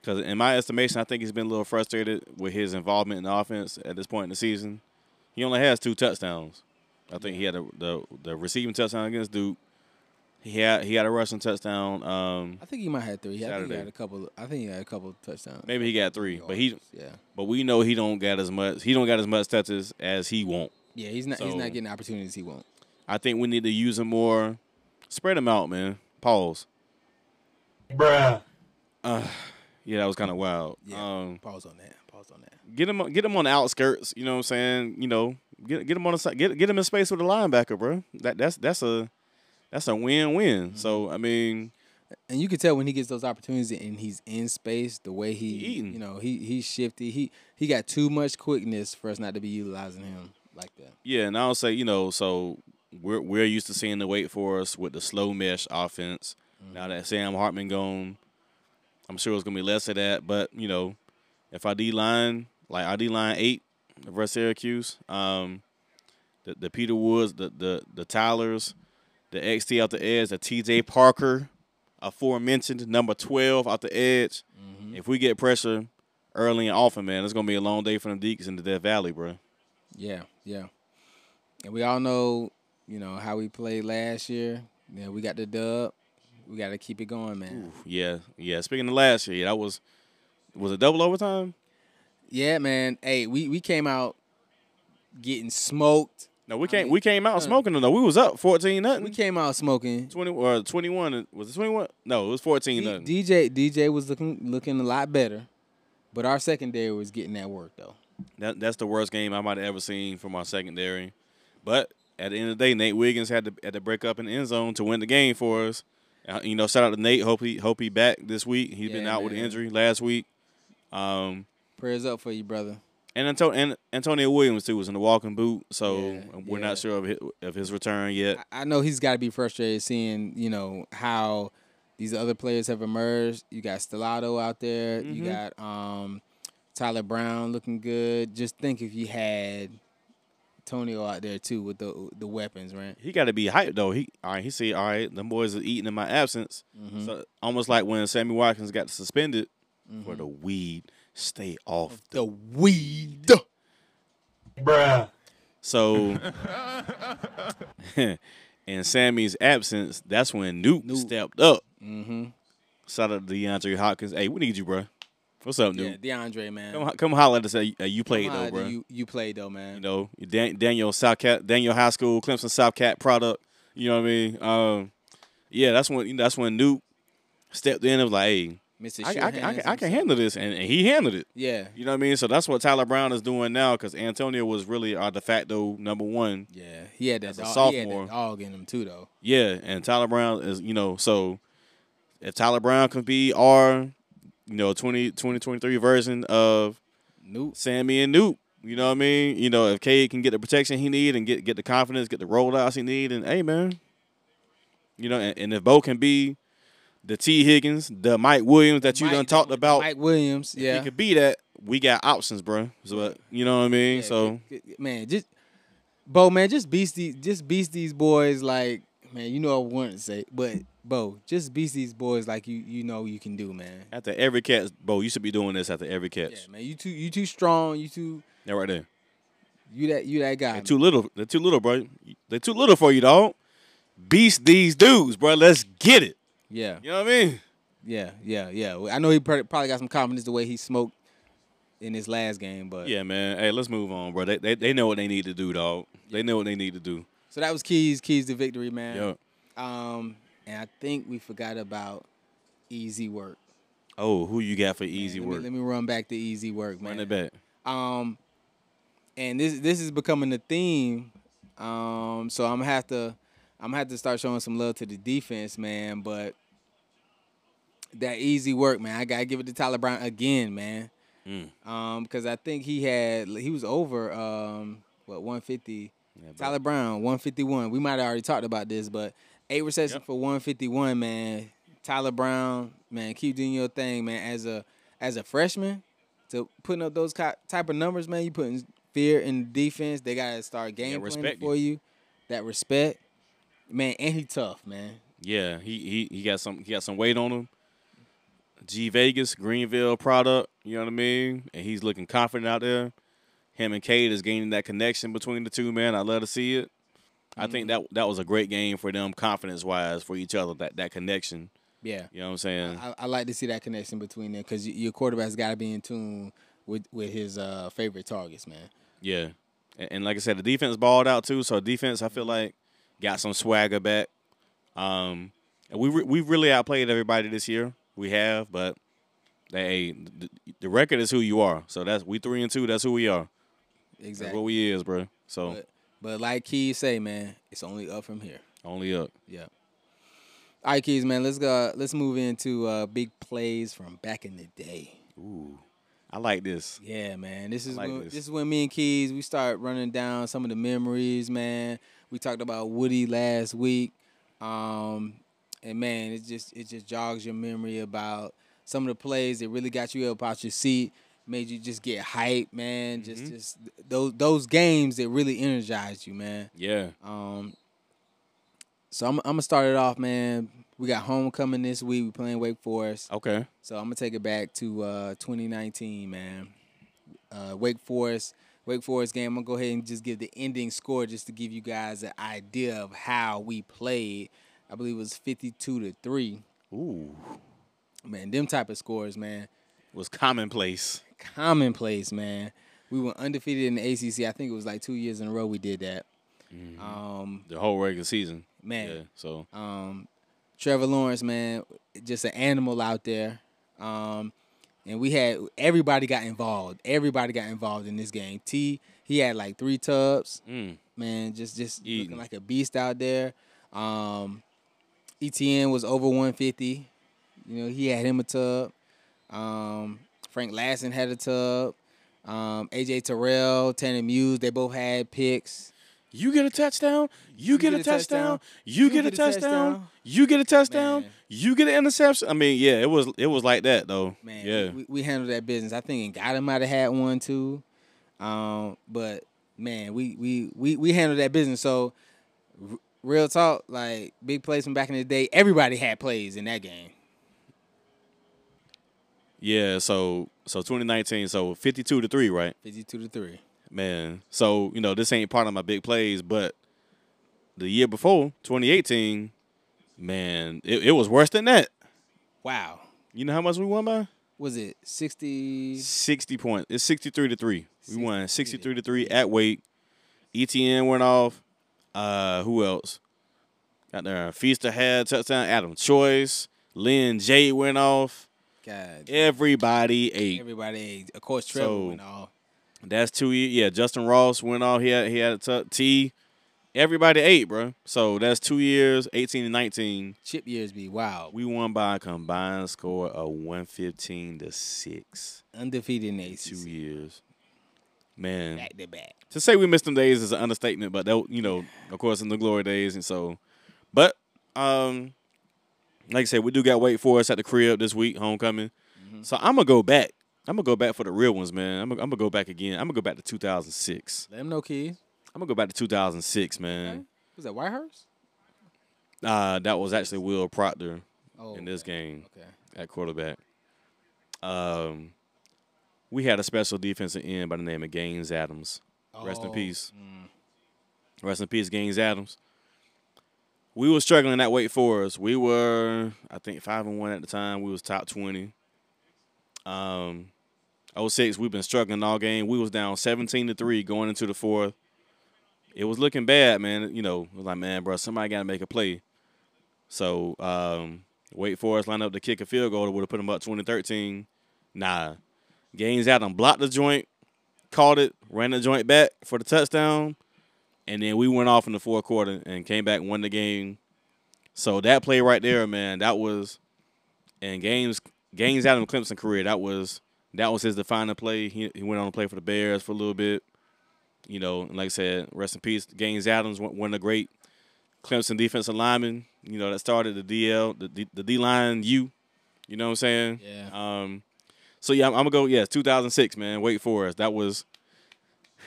because in my estimation, I think he's been a little frustrated with his involvement in the offense at this point in the season. He only has two touchdowns. I think he had a, the the receiving touchdown against Duke. He had he had a rushing touchdown. Um, I think he might have three. I think he had a couple. I think he had a couple touchdowns. maybe he got three, but he yeah but we know he don't got as much he don't got as much touches as he want. Yeah he's not he's not getting opportunities he won't. I think we need to use him more. Spread him out, man. Pause. Bruh. Yeah, that was kind of wild. Yeah. Um, Pause on that. Pause on that. get him, get him on the outskirts. You know what I'm saying? You know, get get him on the side. Get get him in space with a linebacker, bro. That that's that's a that's a win win. So I mean, And you can tell when he gets those opportunities and he's in space, the way he, He eating. you know, he he's shifty. He he got too much quickness for us not to be utilizing him like that. yeah, and I'll say, you know, so we're we're used to seeing the wait for us with the slow mesh offense. Now that Sam Hartman gone, I'm sure it's gonna be less of that. But you know, if our D line, like I D line eight versus Syracuse, um, the the Peter Woods, the the the Tylers, the XT out the edge, the TJ Parker, aforementioned number twelve out the edge. Mm-hmm. If we get pressure early and often, man, it's gonna be a long day for them Deeks in the Death Valley, bro. Yeah, yeah. And we all know, you know, how we played last year. Yeah, we got the dub. We got to keep it going, man. Yeah, yeah. Speaking of last year, that was was it double overtime? Yeah, man. Hey, we we came out getting smoked. No, we I came mean, we came out uh, smoking though. We was up fourteen nothing. We came out smoking. Twenty or twenty one was it twenty one? No, it was fourteen nothing. DJ DJ was looking looking a lot better, but our secondary was getting that work though. That, that's the worst game I might have ever seen from our secondary. But at the end of the day, Nate Wiggins had to had to break up in the end zone to win the game for us. Uh, you know, shout out to Nate. Hope he hope he back this week. He's been Yeah, out with an injury last week. Um, Prayers up for you, brother. and, Anto- and Antonio Williams too was in the walking boot, so Yeah, we're yeah. not sure of his, of his return yet. I know he's got to be frustrated seeing you know how these other players have emerged. You got Stellato out there. You Mhm. got um, Tyler Brown looking good. Just think if you had Tonio out there too with the the weapons, right? He got to be hyped though. He all right. He said, "All right, them boys are eating in my absence." Mhm. So almost like when Sammy Watkins got suspended for Mhm. the weed. Stay off The weed. Bruh. So, (laughs) (laughs) in Sammy's absence, that's when Nuke, Nuke. stepped up. Mm-hmm. Shout out to DeAndre Hopkins. Hey, we need you, bro. What's up, dude? Yeah, DeAndre, man. Come, come holler at us. Hey, you played though, bro. You you played though, man. You know, Dan- Daniel South Cat, Daniel High School, Clemson South Cat product. You know what I mean? Um, yeah, that's when that's when Nuke stepped in and was like, "Hey, Mr. I, I, I, can, I can handle this," and, and he handled it. Yeah, You know what I mean? So that's what Tyler Brown is doing now because Antonio was really our de facto number one yeah. He had that dog, he had sophomore. that dog in him too, though. Yeah, and Tyler Brown is, you know, so if Tyler Brown can be our, you know, 20, 2023 version of Nope. Sammy and Newt, you know what I mean? You know, if Cade can get the protection he need and get get the confidence, get the rollouts he need, and hey man, you know, and, and if Bo can be the T Higgins, the Mike Williams that you Mike- done talked about, Mike Williams. Yeah. he could be that, we got options, bro. So, uh, you know what I mean? Yeah, so man, just Bo, man, just beast these, just beast these boys like, man. You know I wouldn't say, but Bo, just beast these boys like you, you know you can do, man. after every catch, Bo, you should be doing this after every catch. Yeah, man. You too, you too strong. You too, Yeah, right there. you that, you that guy. They're too little. They're too little, bro. They're too little for you, dog. Beast these dudes, bro. Let's get it. Yeah, You know what I mean? yeah, yeah, yeah. I know he probably got some confidence the way he smoked in his last game, but Yeah, man. Hey, let's move on, bro. They they, they know what they need to do, dog. They know what they need to do. So that was keys, keys to victory, man. Yeah. Um, and I think we forgot about easy work. Oh, who you got for easy let work? Me, let me run back to easy work, man. Run it back. Um, and this this is becoming the theme. Um, so I'm gonna have to I'm gonna have to start showing some love to the defense, man. But that easy work, man. I gotta give it to Tyler Brown again, man. Mm. Um, because I think he had he was over um what 150. Yeah. Tyler Brown 151. We might have already talked about this, but eight receptions Yep. for 151, man. Tyler Brown, man, keep doing your thing, man. As a as a freshman, to putting up those type of numbers, man, you putting fear in the defense. They gotta start game planning respect for you. That respect, man, and he tough, man. Yeah, he he he got some he got some weight on him. G Vegas, Greenville product, you know what I mean? And he's looking confident out there. Him and Cade is gaining that connection between the two, man. I love to see it. I think that that was a great game for them, confidence wise, for each other. That that connection. Yeah, You know what I'm saying? I, I like to see that connection between them because your quarterback's got to be in tune with with his uh, favorite targets, man. Yeah, and, and like I said, the defense balled out too. So defense, I feel like got some swagger back. Um, and we re- we really outplayed everybody this year. We have, but hey, the, the record is who you are. So that's we three and two. That's who we are. That's Exactly. what we is, bro. So But, but like Keys say, man, it's only up from here. only up. Yeah. All right, Keys, man. Let's go. Let's move into uh, big plays from back in the day. Ooh, I like this. Yeah, man. This is like when, this. this. is when me and Keys we start running down some of the memories, man. We talked about Woody last week, um, and man, it just it just jogs your memory about some of the plays that really got you up out your seat, made you just get hype, man. Just Mhm. just those those games that really energized you, man. Yeah, Um, So I'm, I'm gonna start it off, man. We got homecoming this week. We playing Wake Forest. Okay. So I'm gonna take it back to uh, 2019, man. Uh, Wake Forest, Wake Forest game. I'm gonna go ahead and just give the ending score just to give you guys an idea of how we played. I believe it was 52 to three. Ooh. Man, them type of scores, man, Was commonplace. Commonplace, man. We were undefeated in the ACC. I think it was like two years in a row we did that. Mm-hmm. Um, The whole regular season. man, Yeah. So Um, Trevor Lawrence, man, just an animal out there. Um, and we had everybody got involved. Everybody got involved in this game. T, he had like three tubs. mm, Man, just just Eating. looking like a beast out there. Um, ETN was over 150. You know, he had him a tub. Um, Frank Ladson had a tub. Um, AJ Terrell, Tanner Muse, they both had picks. you get a touchdown. You, get, a touchdown. You, get, a touchdown. You get a touchdown. Man. You get an interception. I mean, yeah, it was it was like that though. Man, yeah. we, we handled that business. I think Ngata might have had one too. Um, but man, we we we we handled that business. So r- real talk, like big plays from back in the day, everybody had plays in that game. Yeah, so so 2019, so 52 to 3, right? 52 to 3. Man. So, you know, this ain't part of my big plays, but the year before, 2018, man, it, it was worse than that. Wow. You know how much we won by? Was it 60 60 points. It's 63 to 3. We won 63 63 to 3 at Wake. ETN went off. Uh who else? Got there. Feaster had touchdown. Adam Choice. Lyn-J went off. God. Everybody ate. Everybody, ate. of course, Trevor So- went off. That's two years. Yeah, Justin Ross went off. He had he had a t- T. Everybody ate, bro. So that's two years, 18 and 19. Chip years be wild. We won by a combined score of 115 to 6. Undefeated in the Two years. Man. Back to back. to say we missed them days is an understatement, but that you know, of course, in the glory days, and so, but um, like I said, we do got wait for us at the crib this week, homecoming. So I'm gonna go back. I'm gonna go back for the real ones, man. I'm gonna, I'm gonna go back again. I'm gonna go back to 2006. Let them know, kids. I'm gonna go back to 2006, man. Was that Whitehurst? Uh, that was actually Will Proctor Oh, in this okay. game Okay. at quarterback. Um, we had a special defensive end by the name of Gaines Adams. Rest in Oh, peace. mm. Rest in peace, Gaines Adams. We were struggling that at Wake Forest. We were, I think, five and one at the time. We was top twenty. Um, 06, we've been struggling all game. We was down seventeen to three going into the fourth. It was looking bad, man. You know, it was like, man, bro, somebody got to make a play. So, um, Wake Forest lined up to kick a field goal that would have put them up 2013. Nah, Gaines Adams blocked the joint, caught it, ran the joint back for the touchdown. And then we went off in the fourth quarter and came back and won the game. So that play right there, man, that was and games games out of Clemson career, that was that was his defining play. He, he went on to play for the Bears for a little bit. You know, and like I said, rest in peace. Gaines Adams, one of the great Clemson defensive linemen. You know, that started the DL, the D, the D line U. You know what I'm saying? Yeah. Um, so yeah, I'm, I'm gonna go. Yeah, 2006, man. Wake Forest. That was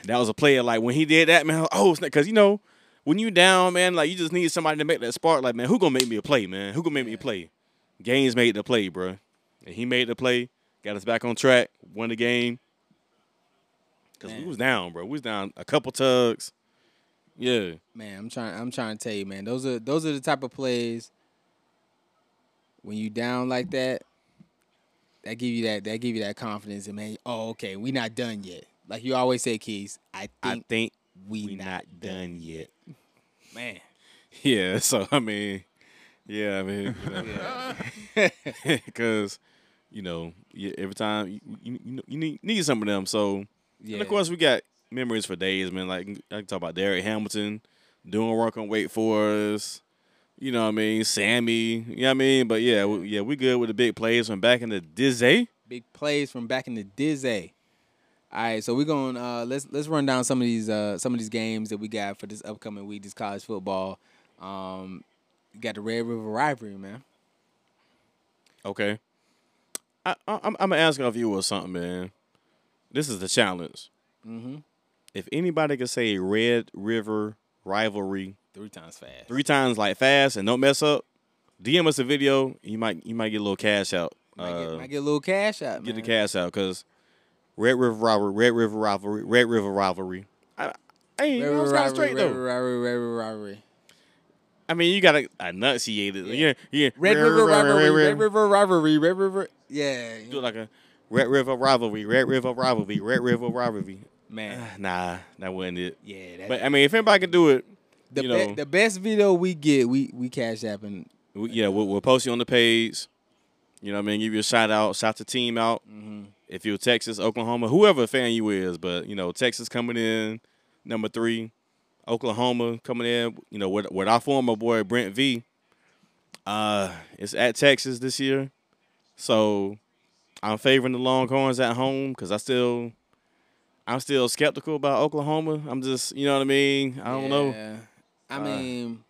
that was a player. Like when he did that, man. Oh, because you know when you down, man, like you just need somebody to make that spark. Like man, who gonna make me a play, man? Who gonna make me a play? Gaines made the play, bro. And he made the play, got us back on track, won the game. Cause we was down, bro. We was down a couple tugs. Yeah. Man, I'm trying. I'm trying to tell you, man. Those are those are the type of plays. When you down like that, that give you that that give you that confidence, and man, oh okay, we not done yet. Like you always say, Keys. I I think think we, we not, not done yet. man. (laughs) Yeah, so I mean, yeah, I mean, because you know, (laughs) (laughs) you, every time you, you, you know- you need need some of them. So, Yeah. and of course, we got memories for days, man. Like I can talk about Derrick Hamilton doing work on Wait for us. You know what I mean? Sammy, you know what I mean? But yeah, we, yeah, we good with the big plays from back in the Dizzy. big plays from back in the Dizzy. All right, so we're going. Uh, let's let's run down some of these uh, some of these games that we got for this upcoming week. This college football. Um, got the Red River rivalry, man. Okay. I, I, I'm, I'm gonna ask of you or something, man. This is the challenge. Mm-hmm. If anybody could say Red River rivalry Three times fast. three times like fast and don't mess up, DM us a video. You might you might get a little cash out. Might, Uh, get, might get a little cash out. get the cash out because Red River rivalry, Red River rivalry, Red River rivalry. I, I ain't, Red I was kind of straight rivalry, though. Red River, Red River rivalry. I mean, you gotta enunciate it. Yeah. Yeah. Red River rivalry, Red River rivalry, Red River. Yeah, Do it like a Red River rivalry, Red River rivalry, Red River rivalry. man. Nah, that wasn't it. Yeah, that, But I mean, if anybody can do it, the you be- know, the best video we get, we we cash apping. we, yeah, we'll, we'll post you on the page. You know what I mean? Give you a shout out, shout the team out. Mm-hmm. If you're Texas, Oklahoma, whoever fan you is, but you know, Texas coming in number three, Oklahoma coming in, you know, with, with our former boy Brent V. Uh, it's at Texas this year, so I'm favoring the Longhorns at home because I still, I'm still skeptical about Oklahoma. I'm just, you know what I mean? I don't know. I Uh, mean,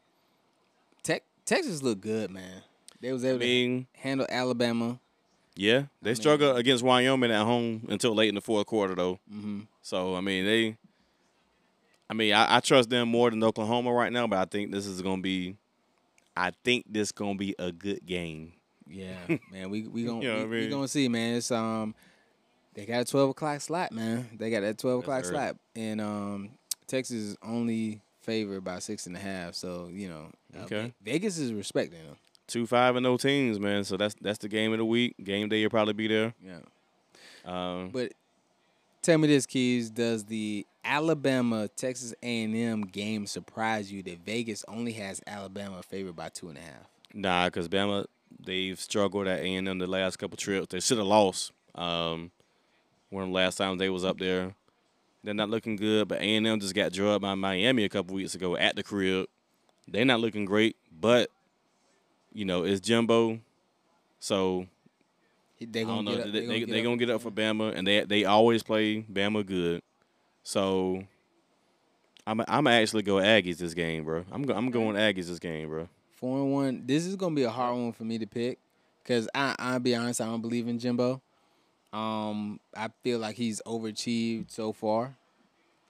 Tex Texas looked good, man. They was able I mean, to handle Alabama. Yeah, they mean- struggled against Wyoming at home until late in the fourth quarter, though. hmm So I mean, they. I mean, I, I trust them more than Oklahoma right now, but I think this is gonna be. I think this gonna be a good game. Yeah, (laughs) man. We we gonna You know we, I we gonna see, man. It's um, they got a twelve o'clock slot, man. They got that twelve o'clock That's slot, and um, Texas is only favored by six and a half. So you know, uh, Okay. Ve- Vegas is respecting them. Two five and no teams, man. So that's that's the game of the week. Game day, you'll probably be there. Yeah, Um, but tell me this, Keys. Does the Alabama Texas A and M game surprise you that Vegas only has Alabama favored by two and a half? Nah, because Bama they've struggled at A and M the last couple trips. They should have lost. Um, one of the last times they was up there. They're not looking good, but A and M just got drugged by Miami a couple weeks ago at the crib. They're not looking great, but you know it's Jimbo, so They I don't gonna know. get up. They, they, get they up. gonna get up for Bama, and they they always play Bama good. So I'm I'm actually go Aggies this game, bro. I'm go, I'm going Aggies this game, bro. Four and one. This is gonna be a hard one for me to pick, cause I I'll be honest, I don't believe in Jimbo. Um, I feel like he's overachieved so far.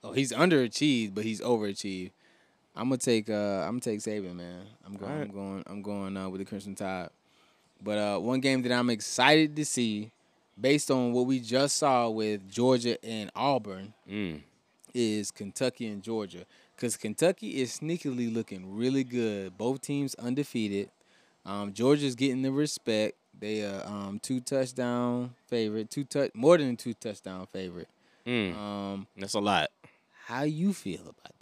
Oh, he's underachieved, but he's overachieved. I'm gonna take uh I'm gonna take Saban, man. I'm going I'm going I'm going uh, with the Crimson Tide. But uh one game that I'm excited to see, based on what we just saw with Georgia and Auburn, Mm. is Kentucky and Georgia. Because Kentucky is sneakily looking really good. Both teams undefeated. Um, Georgia's getting the respect. They are um, two touchdown favorite, two touch more than two touchdown favorite. Mm. Um, That's a lot. how you feel about one?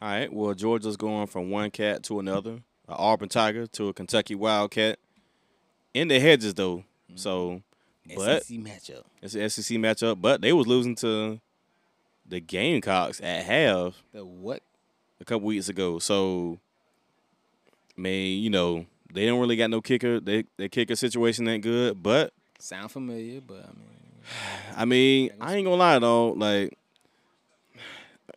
All right. Well, Georgia's going from one cat to another, an Auburn Tiger to a Kentucky Wildcat. In the hedges though, mm-hmm. so but SEC matchup. it's an SEC matchup. But they was losing to the Gamecocks at half The what? a couple weeks ago. So, man, you know they don't really got no kicker. They their kicker situation ain't good. But Sound familiar, but I mean, (sighs) I mean, I ain't gonna lie though. Like,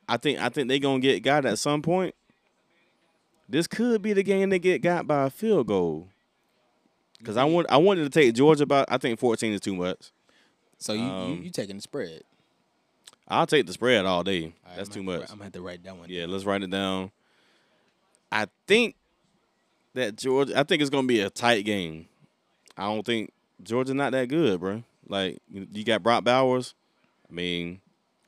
I think I think they gonna get got at some point. This could be the game they get got by a field goal. Cause I want I wanted to take Georgia by I think fourteen is too much. so you you, Um, you taking the spread? I'll take the spread all day. All right, That's I'm too much. to- I'm gonna have to write that one. Yeah, down. let's write it down. I think that Georgia. I think it's gonna be a tight game. I don't think Georgia's not that good, bro. Like you you got Brock Bowers. I mean,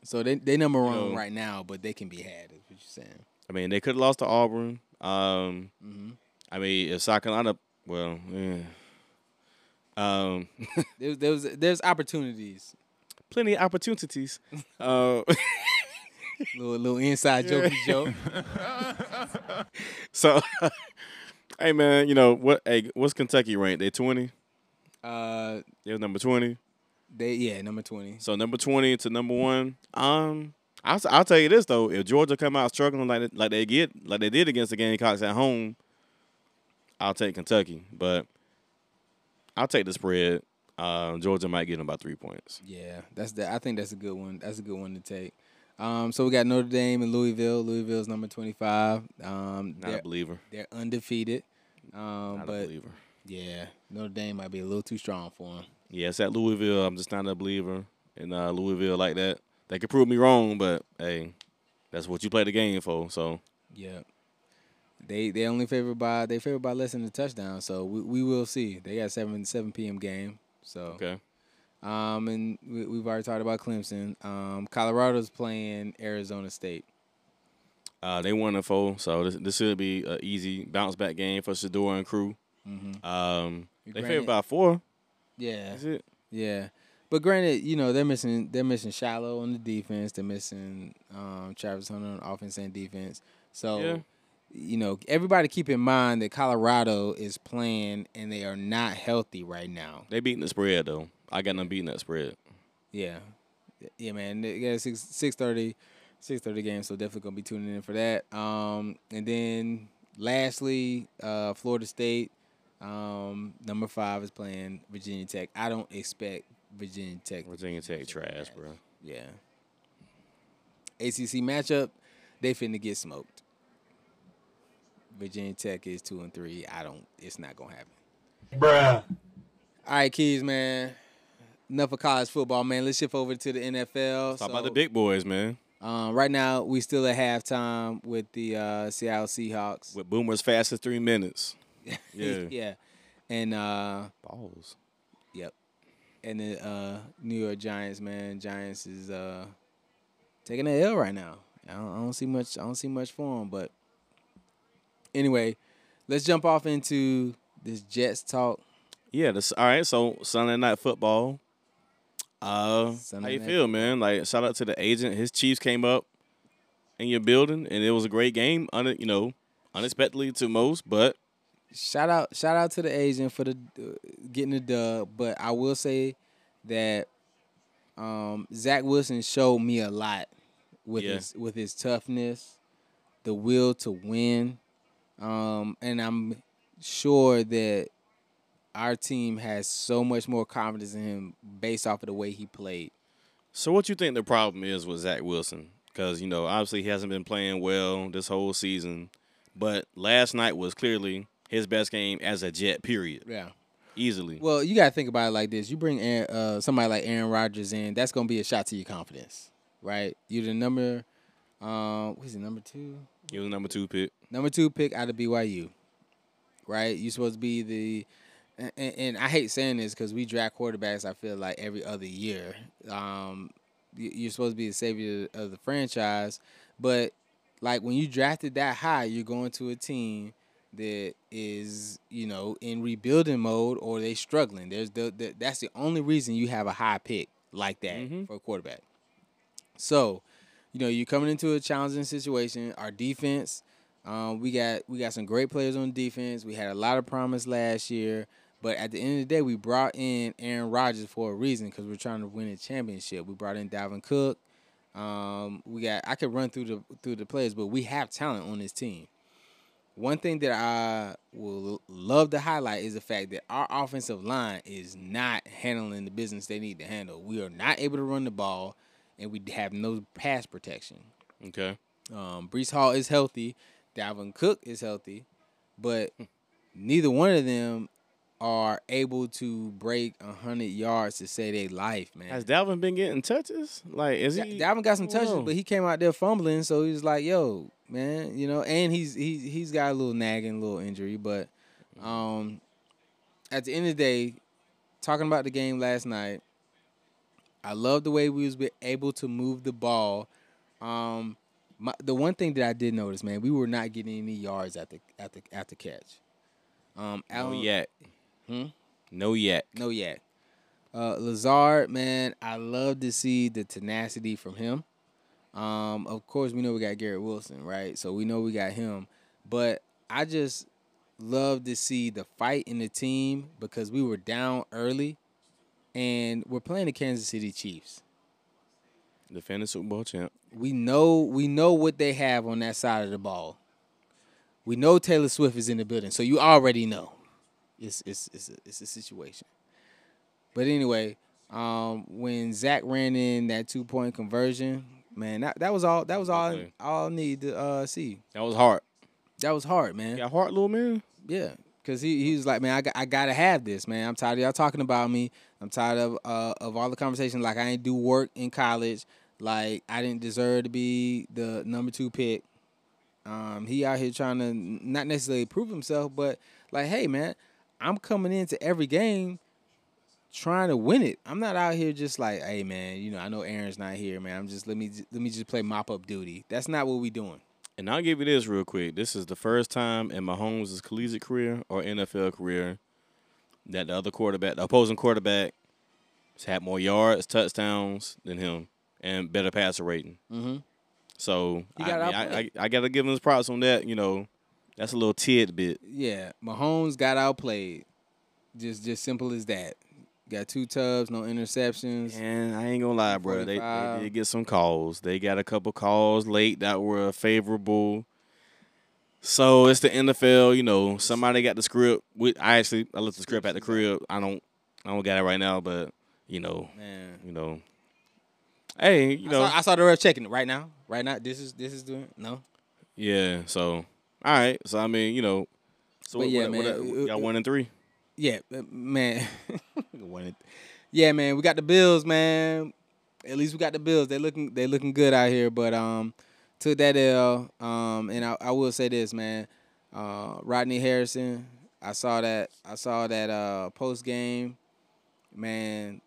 So they they number one know- right now, but they can be had. Is what you're saying? I mean they could have lost to Auburn. Um, hmm I mean if South Carolina, well, yeah. Um, (laughs) There's there's there's opportunities. plenty of opportunities. (laughs) uh, little little inside jokey joke. (laughs) so, hey man, you know what? Hey, what's Kentucky ranked? They twenty. Uh, They're number twenty. They yeah number twenty. So number twenty to number one. Um, I'll, I'll tell you this though: if Georgia come out struggling like they- like they get like they did against the Gamecocks at home, I'll take Kentucky. But I'll take the spread. Uh, Georgia might get them by three points. Yeah, that's the. I think that's a good one. That's a good one to take. Um, so we got Notre Dame and Louisville. Louisville's number twenty five. Um, Not they're a believer. they're undefeated. Um, Not a believer. yeah, Notre Dame might be a little too strong for them. Yeah, it's at Louisville. I'm just not a believer in uh, Louisville like that. They could prove me wrong, but hey, that's what you play the game for. So Yeah. They they only favored by they favored by less than a touchdown. So we, we will see. They got seven seven p.m. game. So Okay. um and we, we've already talked about Clemson. Um, Colorado's playing Arizona State. Uh, they won a four, so this this should be an easy bounce back game for Shedeur and crew. Mm-hmm. Um, they favored by four. Yeah, Is it? yeah. But granted, you know they're missing they're missing Shilo on the defense. They're missing um, Travis Hunter on offense and defense. So. Yeah. You know, everybody keep in mind that Colorado is playing and they are not healthy right now. They beating the spread though. I got them beating that spread. Yeah, yeah, man. They got a six six thirty, six thirty game, so definitely gonna be tuning in for that. Um, and then lastly, uh, Florida State, um, number five is playing Virginia Tech. I don't expect Virginia Tech. Virginia Tech trash, bro. Yeah. ACC matchup, they finna get smoked. Virginia Tech is two and three. I don't. It's not gonna happen. Bruh. All right, kids, man. Enough of college football, man. Let's shift over to the NFL. Talk about the So- big boys, man. Um, right now, we still at halftime with the uh, Seattle Seahawks. With boomers fast as three minutes. (laughs) Yeah. yeah. And uh, Balls. yep. And the uh, New York Giants, man. Giants is uh, taking an L right now. I don't, I don't see much. I don't see much for them. But anyway, let's jump off into this Jets talk. Yeah, this, all right. So Sunday night football. Uh, Sunday how you night feel, man? Like, shout out to the agent. His Chiefs came up in your building, and it was a great game. Un, you know, unexpectedly to most, but shout out shout out to the agent for the uh, getting the dub, but I will say that um, Zach Wilson showed me a lot with Yeah. his with his toughness, the will to win, um, and I'm sure that our team has so much more confidence in him based off of the way he played. So what you think the problem is with Zach Wilson? Because you know, obviously he hasn't been playing well this whole season, but last night was clearly his best game as a Jet. Period. Yeah. Easily. Well, you gotta think about it like this: you bring Aaron, uh, somebody like Aaron Rodgers in, that's gonna be a shot to your confidence, right? You're the number, um, what is it, number two? was the number two pick. Number two pick out of BYU, right? You're supposed to be the, and, and- and I hate saying this because we draft quarterbacks. I feel like every other year, um, you're supposed to be the savior of the franchise, but like when you drafted that high, you're going to a team that is you know in rebuilding mode or they struggling. There's the, the that's the only reason you have a high pick like that Mhm. for a quarterback. So, you know, you're coming into a challenging situation. Our defense, um, we got we got some great players on defense. We had a lot of promise last year, but at the end of the day, we brought in Aaron Rodgers for a reason because we're trying to win a championship. We brought in Dalvin Cook. Um, we got I could run through the through the players, but we have talent on this team. One thing that I will love to highlight is the fact that our offensive line is not handling the business they need to handle. We are not able to run the ball, and we have no pass protection. Okay. Um, Breece Hall is healthy. Dalvin Cook is healthy, but neither one of them are able to break hundred yards to save their life, man. Has Dalvin been getting touches? Like, is Da- he? Dalvin got some touches, Whoa. but he came out there fumbling, so he was like, "Yo, man, you know." And he's he's he's got a little nagging, little injury, but um, at the end of the day, talking about the game last night, I love the way we was able to move the ball. Um, my, the one thing that I did notice, man, we were not getting any yards at the at the at the catch. Um, no yet. Hmm? No yet. no yak. Uh, Lazard, man, I love to see the tenacity from him. Um, of course, we know we got Garrett Wilson, right? So we know we got him. But I just love to see the fight in the team because we were down early, and we're playing the Kansas City Chiefs. Defending Super Bowl champ. We know we know what they have on that side of the ball. We know Taylor Swift is in the building, so you already know it's it's it's a, it's a situation. But anyway, um, when Zach ran in that two point conversion, man, that, that was all that was all Okay. all I need to uh, see. That was hard. That was hard, man. Got heart, little man. Yeah, because he, he was like, man, I, got, I gotta have this, man. I'm tired of y'all talking about me. I'm tired of uh, of all the conversation. like I ain't do work in college, like I didn't deserve to be the number two pick. Um, he out here trying to not necessarily prove himself, but like, hey man, I'm coming into every game trying to win it. I'm not out here just like, hey man, you know, I know Aaron's not here, man. I'm just let me let me just play mop up duty. That's not what we doing. And I'll give you this real quick. This is the first time in Mahomes' collegiate career or NFL career that the other quarterback, the opposing quarterback, has had more yards, touchdowns than him, and better passer rating. Mm-hmm. So I, I, I. I got to give him his props on that. You know, that's a little tidbit. Yeah, Mahomes got outplayed. Just just simple as that. Got two tubs, no interceptions. And I ain't gonna lie, bro. They, they did get some calls. They got a couple calls late that were favorable. So it's the NFL, you know. Somebody got the script. We, I actually I left the script at the crib. I don't I don't got it right now, but you know, Man, you know. Hey, you I know, saw, I saw the ref checking it right now. Right now, this is this is doing no. yeah. So all right. So I mean, you know. So what, yeah, what, man, what, it- one and three. Yeah, uh, man. (laughs) Yeah, man. We got the Bills, man. At least we got the Bills. They looking they looking good out here. But um, took that L. Um, and I, I will say this, man. Uh, Rodney Harrison. I saw that. I saw that uh post game. Man,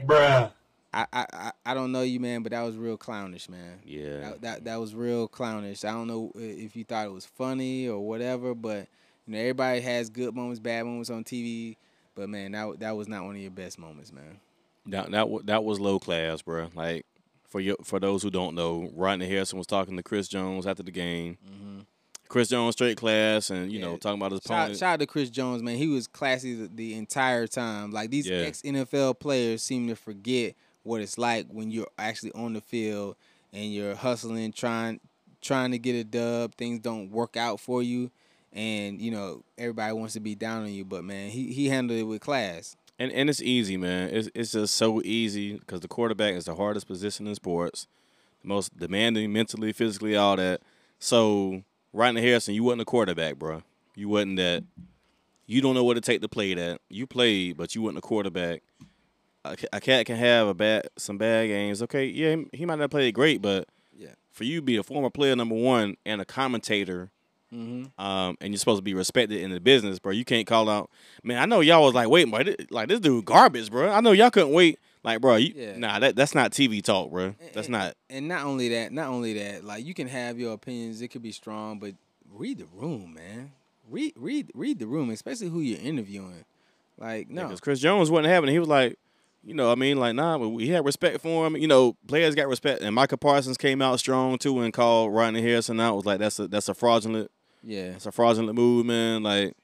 Bruh. I, I I I don't know you, man, but that was real clownish, man. Yeah. That, that that was real clownish. I don't know if you thought it was funny or whatever, but you know everybody has good moments, bad moments on TV. But man, that that was not one of your best moments, man. That that that was low class, bro. Like for you, for those who don't know, Rodney Harrison was talking to Chris Jones after the game. Mm-hmm. Chris Jones straight class, and you know talking about his Shout, opponent. shout out to Chris Jones, man. He was classy the, the entire time. Like these Yeah. ex NFL players seem to forget what it's like when you're actually on the field and you're hustling, trying trying to get a dub. Things don't work out for you, and you know everybody wants to be down on you. But man, he he handled it with class. And and it's easy, man. It's it's just so easy because the quarterback is the hardest position in sports, the most demanding mentally, physically, all that. So Rodney Harrison, you wasn't a quarterback, bro. You wasn't that. You don't know what it take to play that. You played, but you wasn't a quarterback. A, a cat can have a bad some bad games. Okay, yeah, he- he might not play great, but Yeah. for you to be a former player number one and a commentator Mm-hmm. um, and you're supposed to be respected in the business, bro. You can't call out. Man, I know y'all was like, wait, bro, this, like this dude garbage, bro. I know y'all couldn't wait. Like, bro, you, Yeah. nah, that that's not TV talk, bro. That's And- not. And not only that, not only that, like you can have your opinions, it could be strong, but read the room, man. Read read read the room, especially who you're interviewing. Like no, Because Chris Jones wasn't having it. He was like, you know, I mean, like, nah, but we had respect for him. You know, players got respect. And Micah Parsons came out strong too and called Rodney Harrison out. Was like, that's a that's a fraudulent, yeah, that's a fraudulent move, man. Like,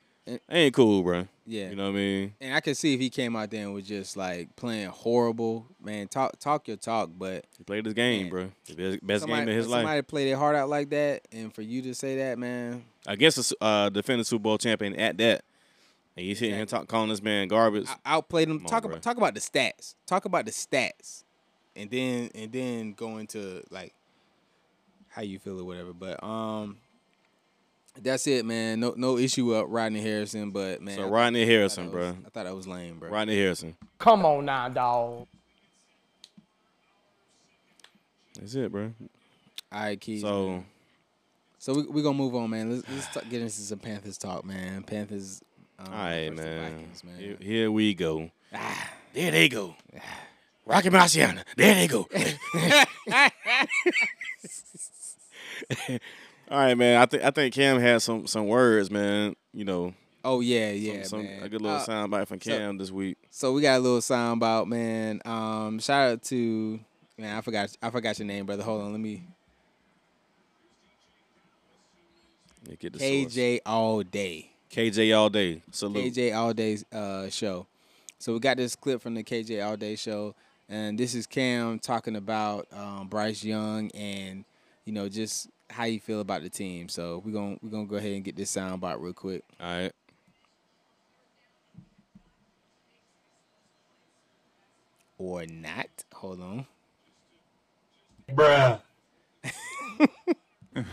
ain't cool, bro. yeah. You know what I mean? and I could see if he came out there and was just like playing horrible, man. Talk talk your talk, but He played his game, Man. bro. The best, best somebody, game of his when life. somebody play their heart out like that, and for you to say that, man, against a uh, defending Super Bowl champion at that. And you sitting here talk, calling this man garbage. I, outplayed him. Come on, talk bro. about talk about the stats. Talk about the stats, and then and then go into like how you feel or whatever. But um, that's it, man. No no issue with Rodney Harrison, but man, so I- Rodney I thought Harrison, that bro. I thought that was lame, bro. Rodney Harrison. Come on now, dog. That's it, bro. All right, Keith. So so we we gonna move on, man. Let's let's talk, get into some Panthers talk, man. Panthers. Um, all right, man. Vikings, man. Here, here we go. Ah. There they go. (sighs) Rocky Marciano. There they go. (laughs) (laughs) all right, man. I think I think Cam had some some words, man. You know, Oh yeah, yeah, some man. a good little Uh, sound bite from so- Cam this week. So we got a little soundbite, man. Um, shout out to man. I forgot. I forgot your name, brother. Hold on. Let me. Yeah, get the source. KJ all day. KJ all day. Salute. KJ all day uh, show. So we got this clip from the KJ all day show, and this is Cam talking about um, Bryce Young and you know just how you feel about the team. So we're gonna we're gonna go ahead and get this sound bite real quick. All right. Or not. Hold on. Bruh. (laughs) (laughs)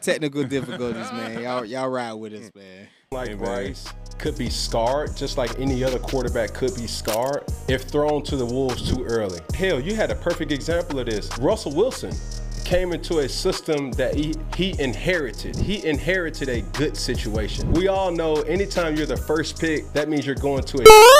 Technical difficulties, man. Y'all y'all ride with us, man. like Hey, man. Bryce could be scarred, just like any other quarterback could be scarred if thrown to the wolves too early. Hell, you had a perfect example of this. Russell Wilson came into a system that he, he inherited. He inherited a good situation. We all know anytime you're the first pick, that means you're going to a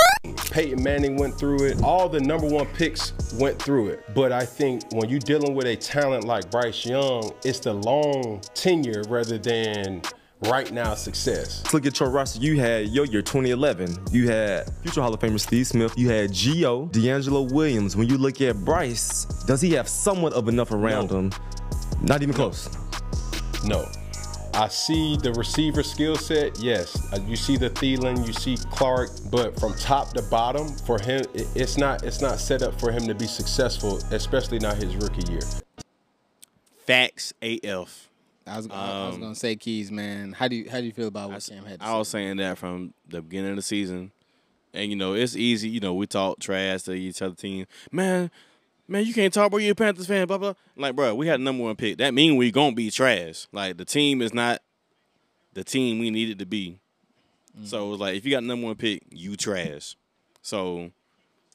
Peyton Manning went through it. All the number one picks went through it. But I think when you're dealing with a talent like Bryce Young, it's the long tenure rather than right now success. Let's look at your roster. You had your year 2011. You had future Hall of Famer Steve Smith. You had Gio, DeAngelo Williams. When you look at Bryce, does he have somewhat of enough around No. him? Not even close. No. I see the receiver skill set, yes. Uh, You see the Thielen, you see Chark, but from top to bottom, for him, it's not it's not set up for him to be successful, especially not his rookie year. Facts AF. I was, I was gonna say keys, man. How do you how do you feel about what Cam had to Um, I was say? saying that from the beginning of the season, and you know it's easy. You know we talk trash to each other team. Man, man, you can't talk about you a Panthers fan. Blah blah. Like, bro, we had number one pick. That mean we gonna be trash. Like the team is not the team we needed to be. So it's like if you got number one pick, you trash. So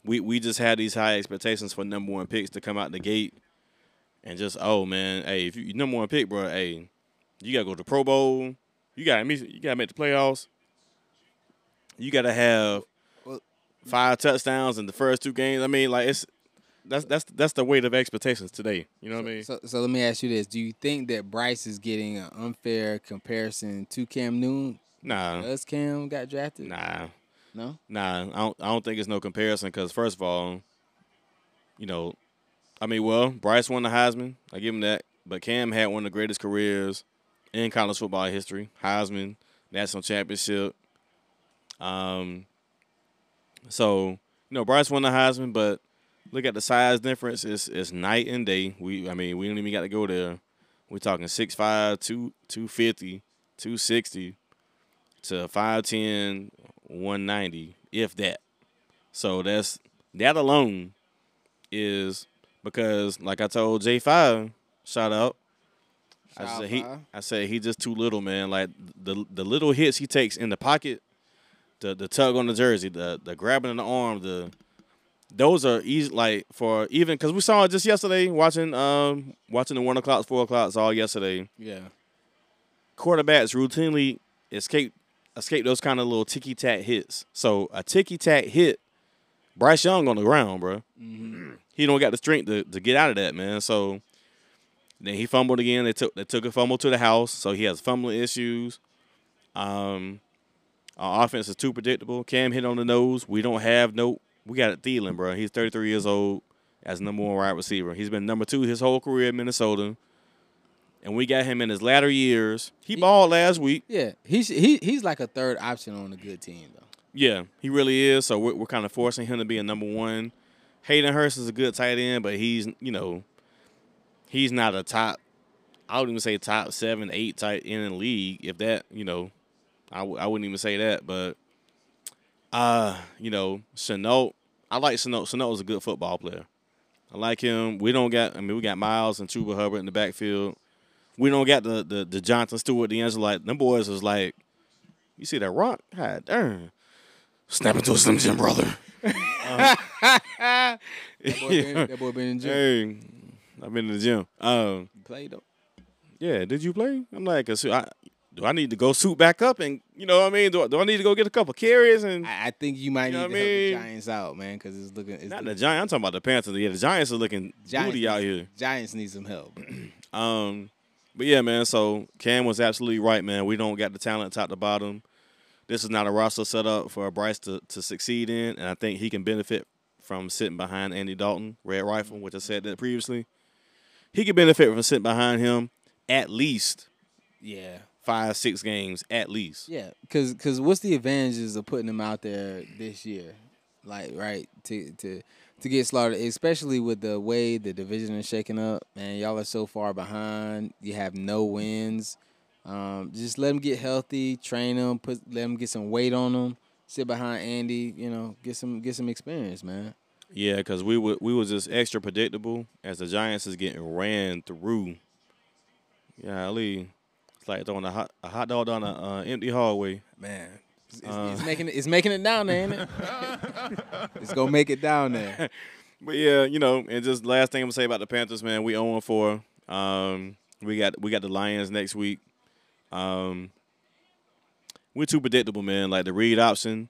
we we just had these high expectations for number one picks to come out the gate, and just oh man, hey, if you number one pick, bro, hey, you gotta go to Pro Bowl. You gotta meet, you gotta make the playoffs. You gotta have five touchdowns in the first two games. I mean, like it's that's that's that's the weight of expectations today. You know what I mean? So, so let me ask you this: Do you think that Bryce is getting an unfair comparison to Cam Newton? Nah, Does Cam got drafted? nah, No. nah. I don't I don't think it's no comparison because first of all, you know, I mean, well, Bryce won the Heisman. I give him that, but Cam had one of the greatest careers in college football history. Heisman, national championship. Um, so you know, Bryce won the Heisman, but look at the size difference. It's it's night and day. We I mean, we don't even got to go there. We're talking 6'5", 2, 250, 260 to 5'10", 190, if that. So that's that alone is because like I told J five, shout out. I said he. I said he just too little, man. Like the the little hits he takes in the pocket, the the tug on the jersey, the the grabbing in the arm, the those are easy like for even because we saw it just yesterday watching um watching the one o'clocks, four o'clocks all yesterday. Yeah. Quarterbacks routinely escape escape those kind of little ticky tack hits. So a ticky tack hit, Bryce Young on the ground, bro. He don't got the strength to, to get out of that, man. So then he fumbled again. They took they took a fumble to the house, so he has fumbling issues. Um, our offense is too predictable. Cam hit on the nose. We don't have no. We got Thielen, bro. He's 33 years old as number one wide receiver. He's been number two his whole career in Minnesota, and we got him in his latter years. He balled last week. Yeah. He's he he's like a third option on a good team though. Yeah, he really is. So we're, we're kind of forcing him to be a number one. Hayden Hurst is a good tight end, but he's you know, he's not a top. I wouldn't even say top seven, eight tight end in the league. If that, you know, I w- I wouldn't even say that. But uh, you know, Shenault, I like Shenault. Shenault is a good football player. I like him. We don't got. I mean, we got Miles and Chuba Hubbard in the backfield. We don't got the the, the Jonathan Stewart, the Angelo. Like them boys is like, you see that rock? God darn. Snap into a Slim Jim, brother. That boy, been, that boy been in the gym. Hey, I've been in the gym. Um, You played though. yeah, did you play? I'm like, I, do I need to go suit back up and you know what I mean? Do, I- do I need to go get a couple carries and I, I think you might You need to I help mean? the Giants out, man, because it's looking. It's not the Giants? I'm talking about the Panthers. Yeah, the Giants are looking Giants booty out need- here. Giants need some help. (clears throat) Um, but yeah, man. So Cam was absolutely right, man. We don't got the talent top to bottom. This is not a roster set up for Bryce to, to succeed in, and I think he can benefit from sitting behind Andy Dalton, Red Rifle, which I said that previously. He can benefit from sitting behind him at least yeah. Five, six games, at least. Yeah, cause, cause what's the advantages of putting him out there this year, like right to to to get slaughtered, especially with the way the division is shaking up. Man, y'all are so far behind. You have no wins. Um, just let him get healthy, train him, put let him get some weight on him. Sit behind Andy, you know, get some get some experience, man. Yeah, because we were we was just extra predictable as the Giants is getting ran through. Yeah, Ali, it's like throwing a hot a hot dog down an uh, empty hallway. Man, it's, it's, it's making it, it's making it down there, ain't it? (laughs) it's gonna make it down there. (laughs) But yeah, you know, and just last thing I'm gonna say about the Panthers, man, we 0 4. Um, we got we got the Lions next week. Um, we're too predictable, man. Like the read option.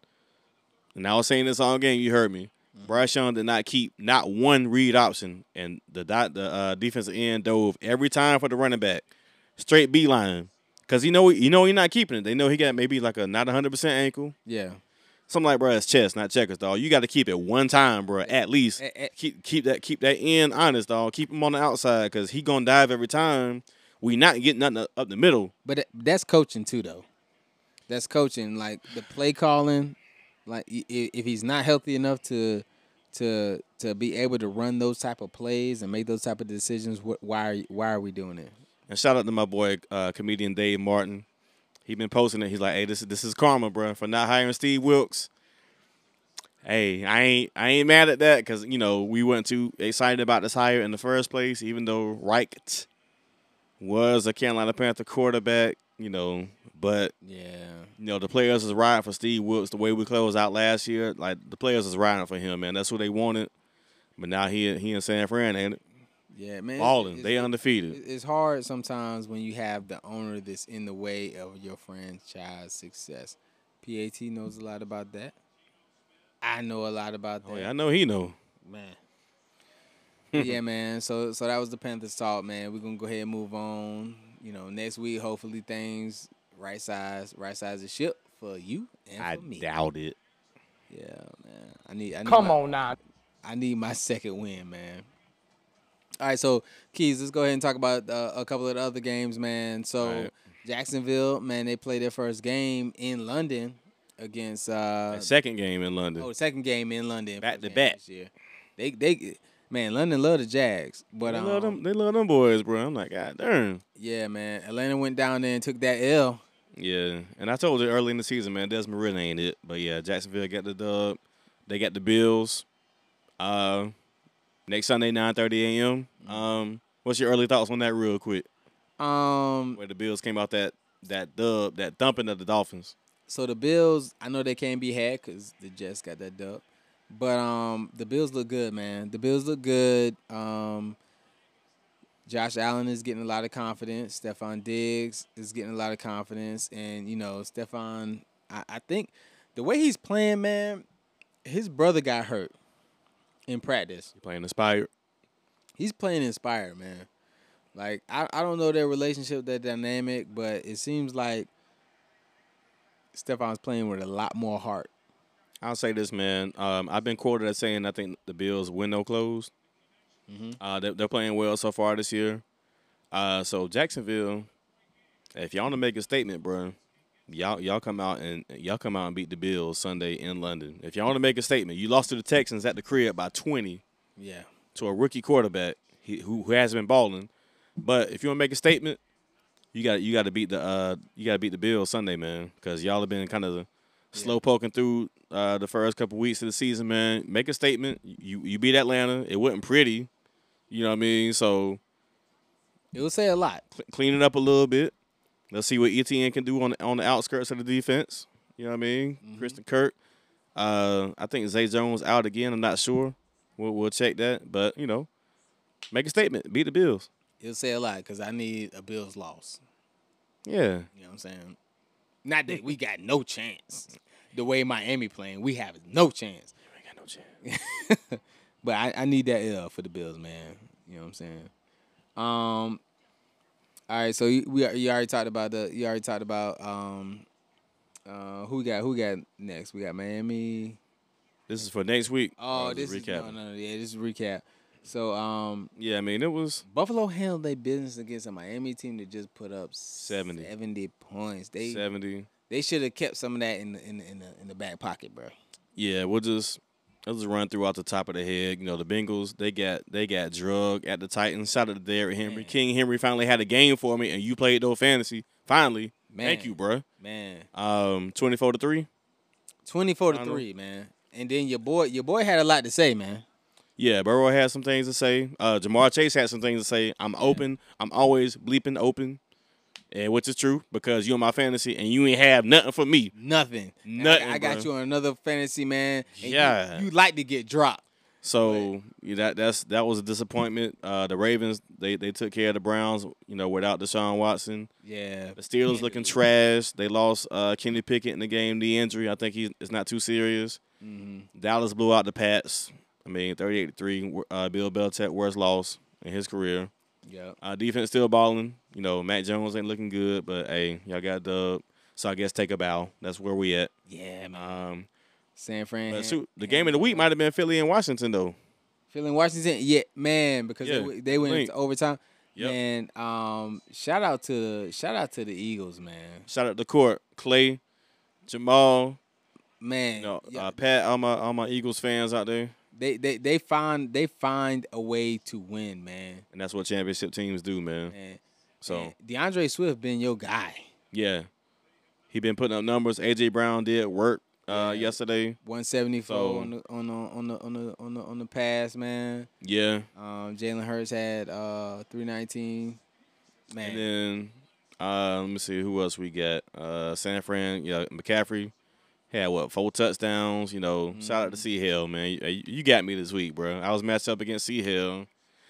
And I was saying this all game. You heard me. Bryce Young did not keep not one read option, and the dot the uh, defensive end dove every time for the running back, straight beeline, because you know you know he's not keeping it. They know he got maybe like a not hundred percent ankle. Yeah. Something like bro, it's chest, not checkers, dog. You got to keep it one time, bro, at least. Eh, eh. Keep keep that keep that end honest, dog. Keep him on the outside, cause he gonna dive every time. We not getting nothing up- the middle. But that's coaching too, though. That's coaching. Like the play calling, like if he's not healthy enough to to to be able to run those type of plays and make those type of decisions, wh- why are, why are we doing it? And shout out to my boy, uh, comedian Dave Martin. He been posting it. He's like, "Hey, this is this is karma, bro, for not hiring Steve Wilks." Hey, I ain't I ain't mad at that because you know we weren't too excited about this hire in the first place, even though Reich was a Carolina Panther quarterback. You know, but Yeah. you know the players is riding for Steve Wilks the way we closed out last year. Like the players is riding for him, man. That's what they wanted. But now he he in San Fran ain't it? Yeah, man. balling. They undefeated. It's hard sometimes when you have the owner that's in the way of your franchise success. PAT knows a lot about that. I know a lot about oh, that. Oh, yeah, I know he know. man. Yeah, (laughs) man. So so that was the Panthers talk, man. We're gonna go ahead and move on. You know, next week hopefully things right size, right size the ship for you and I for me. doubt it. Yeah, man. I need. I need Come my, on now. I need my second win, man. All right, so Keys, let's go ahead and talk about uh, a couple of the other games, man. So right. Jacksonville, man, they played their first game in London against uh, second game in London. oh, second game in London, Back to back. this year. They they man, London love the Jags, but they um, love them. They love them boys, bro. I'm like, God darn. yeah, man, Atlanta went down there and took that L. Yeah, and I told you early in the season, man, Desmond Ridder ain't it. But yeah, Jacksonville got the dub. They got the Bills. Uh, next Sunday, 9:30 a.m. Um, what's your early thoughts on that, real quick? Um, Where the Bills came out that that dub, that dumping of the Dolphins. So the Bills, I know they can't be had because the Jets got that dub, but um, the Bills look good, man. The Bills look good. Um, Josh Allen is getting a lot of confidence. Stefon Diggs is getting a lot of confidence, and you know, Stefon, I, I think the way he's playing, man, his brother got hurt in practice. Playing inspired. He's playing inspired, man. Like I, I don't know their relationship, their dynamic, but it seems like Stefon's playing with a lot more heart. I'll say this, man. Um, I've been quoted as saying I think the Bills window closed. Uh, they're, they're playing well so far this year. Uh, so Jacksonville, if y'all want to make a statement, bro, y'all y'all come out and y'all come out and beat the Bills Sunday in London. If y'all want to make a statement, you lost to the Texans at the crib by twenty Yeah. to a rookie quarterback he, who who has been balling. But if you want to make a statement, you got you got to beat the uh you got to beat the Bills Sunday, man, because y'all have been kind of slow poking through uh, the first couple weeks of the season, man. Make a statement. You you beat Atlanta. It wasn't pretty, you know what I mean. So It will say a lot. cl- clean it up a little bit. Let's see what ETN can do on the, on the outskirts of the defense. You know what I mean? Christian Kirk. Uh, I think Zay Jones out again. I'm not sure. We'll, we'll check that. But you know, make a statement. Beat the Bills. It'll say a lot because I need a Bills loss. Yeah. You know what I'm saying? Not that we got no chance. (laughs) The way Miami playing, we have no chance. ain't got no chance. (laughs) But I, I need that L for the Bills, man. You know what I'm saying? Um. All right, so you, we you already talked about the you already talked about um uh who we got who got next? We got Miami. This is for next week. Oh, Or this is no, no, no, yeah, this is recap. So um Yeah, I mean it was Buffalo handled their business against a Miami team that just put up 70. 70 points. They seventy. they should have kept some of that in the in the, in the in the back pocket, bro. Yeah, we'll just I'll just run through off the top of the head. You know, the Bengals they got they got drug at the Titans. Shout out to Derrick Henry. Man. King Henry finally had a game for me, and you played though fantasy. Finally, thank you, bruh. Man, Um, twenty four to three. 24 to 3, man. And then your boy your boy had a lot to say, man. Yeah, Burrow had some things to say. Uh, Ja'Marr Chase had some things to say. I'm open. I'm always bleeping open, and which is true because you're my fantasy and you ain't have nothing for me. Nothing. Nothing, I, I got bro. you on another fantasy, man. and you- Yeah. You, like to get dropped. So yeah, that that's that was a disappointment. Uh, the Ravens they they took care of the Browns, you know, without Deshaun Watson. Yeah. The Steelers (laughs) looking trash. They lost uh, Kenny Pickett in the game, the injury. I think he's it's not too serious. Dallas blew out the Pats. I mean, 38-3. Uh, Bill Belichick worst loss in his career. Yep. Uh, defense still balling. You know, Mac Jones ain't looking good, but hey, y'all got dub. So I guess take a bow. That's where we at. Yeah, man. Um, San Fran. but shoot, the game of the week might have been Philly and Washington though. Philly and Washington. Yeah, man, because Yeah, they, they went into overtime. Yep. Man, um, shout out to shout out to the Eagles, man. Shout out to the court, Clay, Jamal, Man, you know, yeah, uh, Pat, all my all my Eagles fans out there, they they they find they find a way to win, man. and that's what championship teams do, man. Man, So man, D'Andre Swift been your guy. yeah, he been putting up numbers. AJ Brown did work uh, yesterday. 174 So- on the on the on the on the on the on the pass, man. Yeah, Um, Jalen Hurts had uh 319. Man, and then uh, let me see who else we got. Uh, San Fran, yeah, McCaffrey had what four touchdowns. You know, shout out to Mm-hmm. C Hill, man. You, you got me this week, bro. I was matched up against C Hill.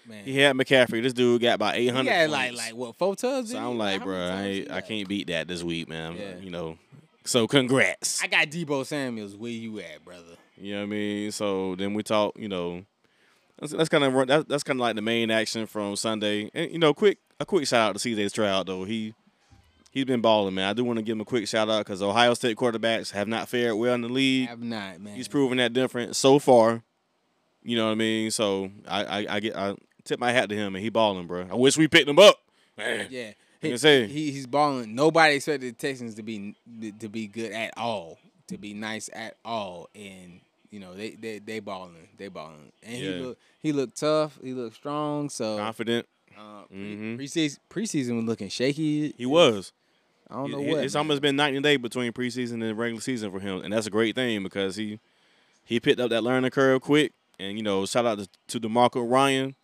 man. He had McCaffrey. This dude got about eight hundred. Had like like what four touchdowns? So I'm like, bro, I, tubs he ain't- I can't beat that this week, man. Yeah. You know, so congrats. I got Deebo Samuels. Where you at, brother? You know what I mean? So then we talk. You know, that's, that's kind of that's, that's kind of like the main action from Sunday. And you know, quick a quick shout out to CJ Stroud though. He he's been balling, man. I do want to give him a quick shout out because Ohio State quarterbacks have not fared well in the league. Have not, man. He's proven that different so far. You know what I mean? So I I, I get I tip my hat to him and he balling, bro. I wish we picked him up. Man. Yeah, he, he he's balling. Nobody expected the Texans to be to be good at all, to be nice at all, and you know they they they balling, they balling, and he Yeah. look he looked tough, he looked strong. So Confident. uh, pre- Mhm. preseason preseason was looking shaky. He was. I don't know It- what. It's man. almost been night and day between preseason and regular season for him, and that's a great thing because he he picked up that learning curve quick. And you know, shout out to, to DeMeco Ryan.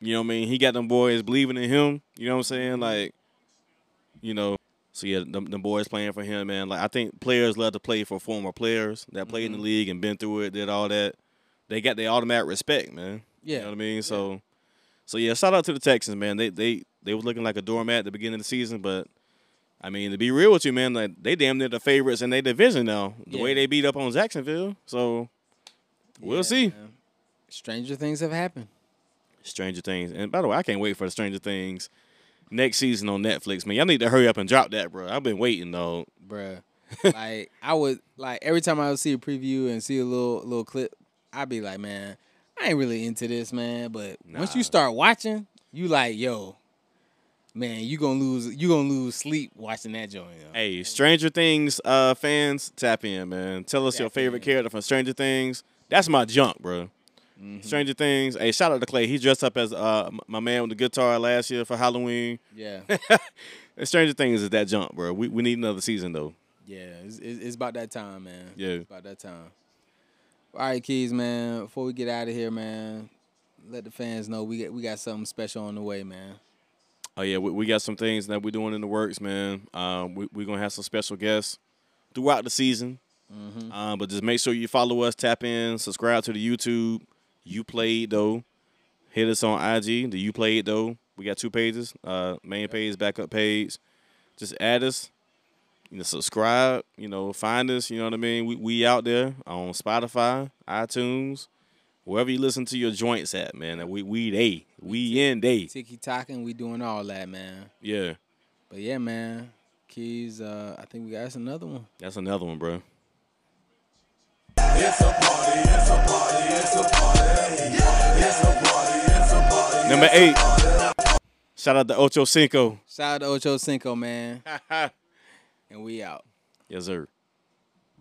You know what I mean? He got them boys believing in him. You know what I'm saying? Mm-hmm. Like, you know, so yeah, the, them boys playing for him, man. Like I think players love to play for former players that played in the mm-hmm. league and been through it, did all that. They got their automatic respect, man. Yeah. You know what I mean? So so yeah, shout out to the Texans, man. They they they was looking like a doormat at the beginning of the season, but I mean, to be real with you, man, like they damn near the favorites in their division now. The way they beat up on Jacksonville. So we'll Yeah, see. man. Stranger things have happened. Stranger Things. And by the way, I can't wait for the Stranger Things next season on Netflix, man. Y'all need to hurry up and drop that, bro. I've been waiting though. bruh. like (laughs) I would like every time I would see a preview and see a little little clip, I'd be like, man, I ain't really into this, man. But once you start watching, you like, yo, man, you gonna lose you gonna lose sleep watching that joint. yo. Hey, Stranger Things uh fans, tap in, man. Tell us your favorite in. character from Stranger Things. That's my junk, bro. Mm-hmm. Stranger Things. Hey, shout out to Clay. He dressed up as uh my man with the guitar last year for Halloween. Yeah, (laughs) Stranger Things is that junk, bro. We we need another season though. yeah, it's, it's, it's about that time, man. Yeah. it's about that time. All right, Keys, man. Before we get out of here, man, let the fans know we got we got something special on the way, man. Oh yeah, we, we got some things that we're doing in the works, man. Um, we we're gonna have some special guests throughout the season. Um, but just make sure you follow us, tap in, subscribe to the YouTube. Uplayedtho. Hit us on IG. The Uplayedtho. We got two pages. Uh, main page, backup page. Just add us. You know, subscribe. You know, find us. You know what I mean. We we out there on Spotify, iTunes, wherever you listen to your joints at, man. We we they we in they. Tiki talking, we doing all that, man. Yeah. But yeah, man. Keys, uh, I think we got us another one. That's another one, bro. it's a party it's a party it's a party it's a party Number eight. Shout out to Ocho Cinco. Shout out to Ocho Cinco, man. (laughs) and we out. Yes, sir.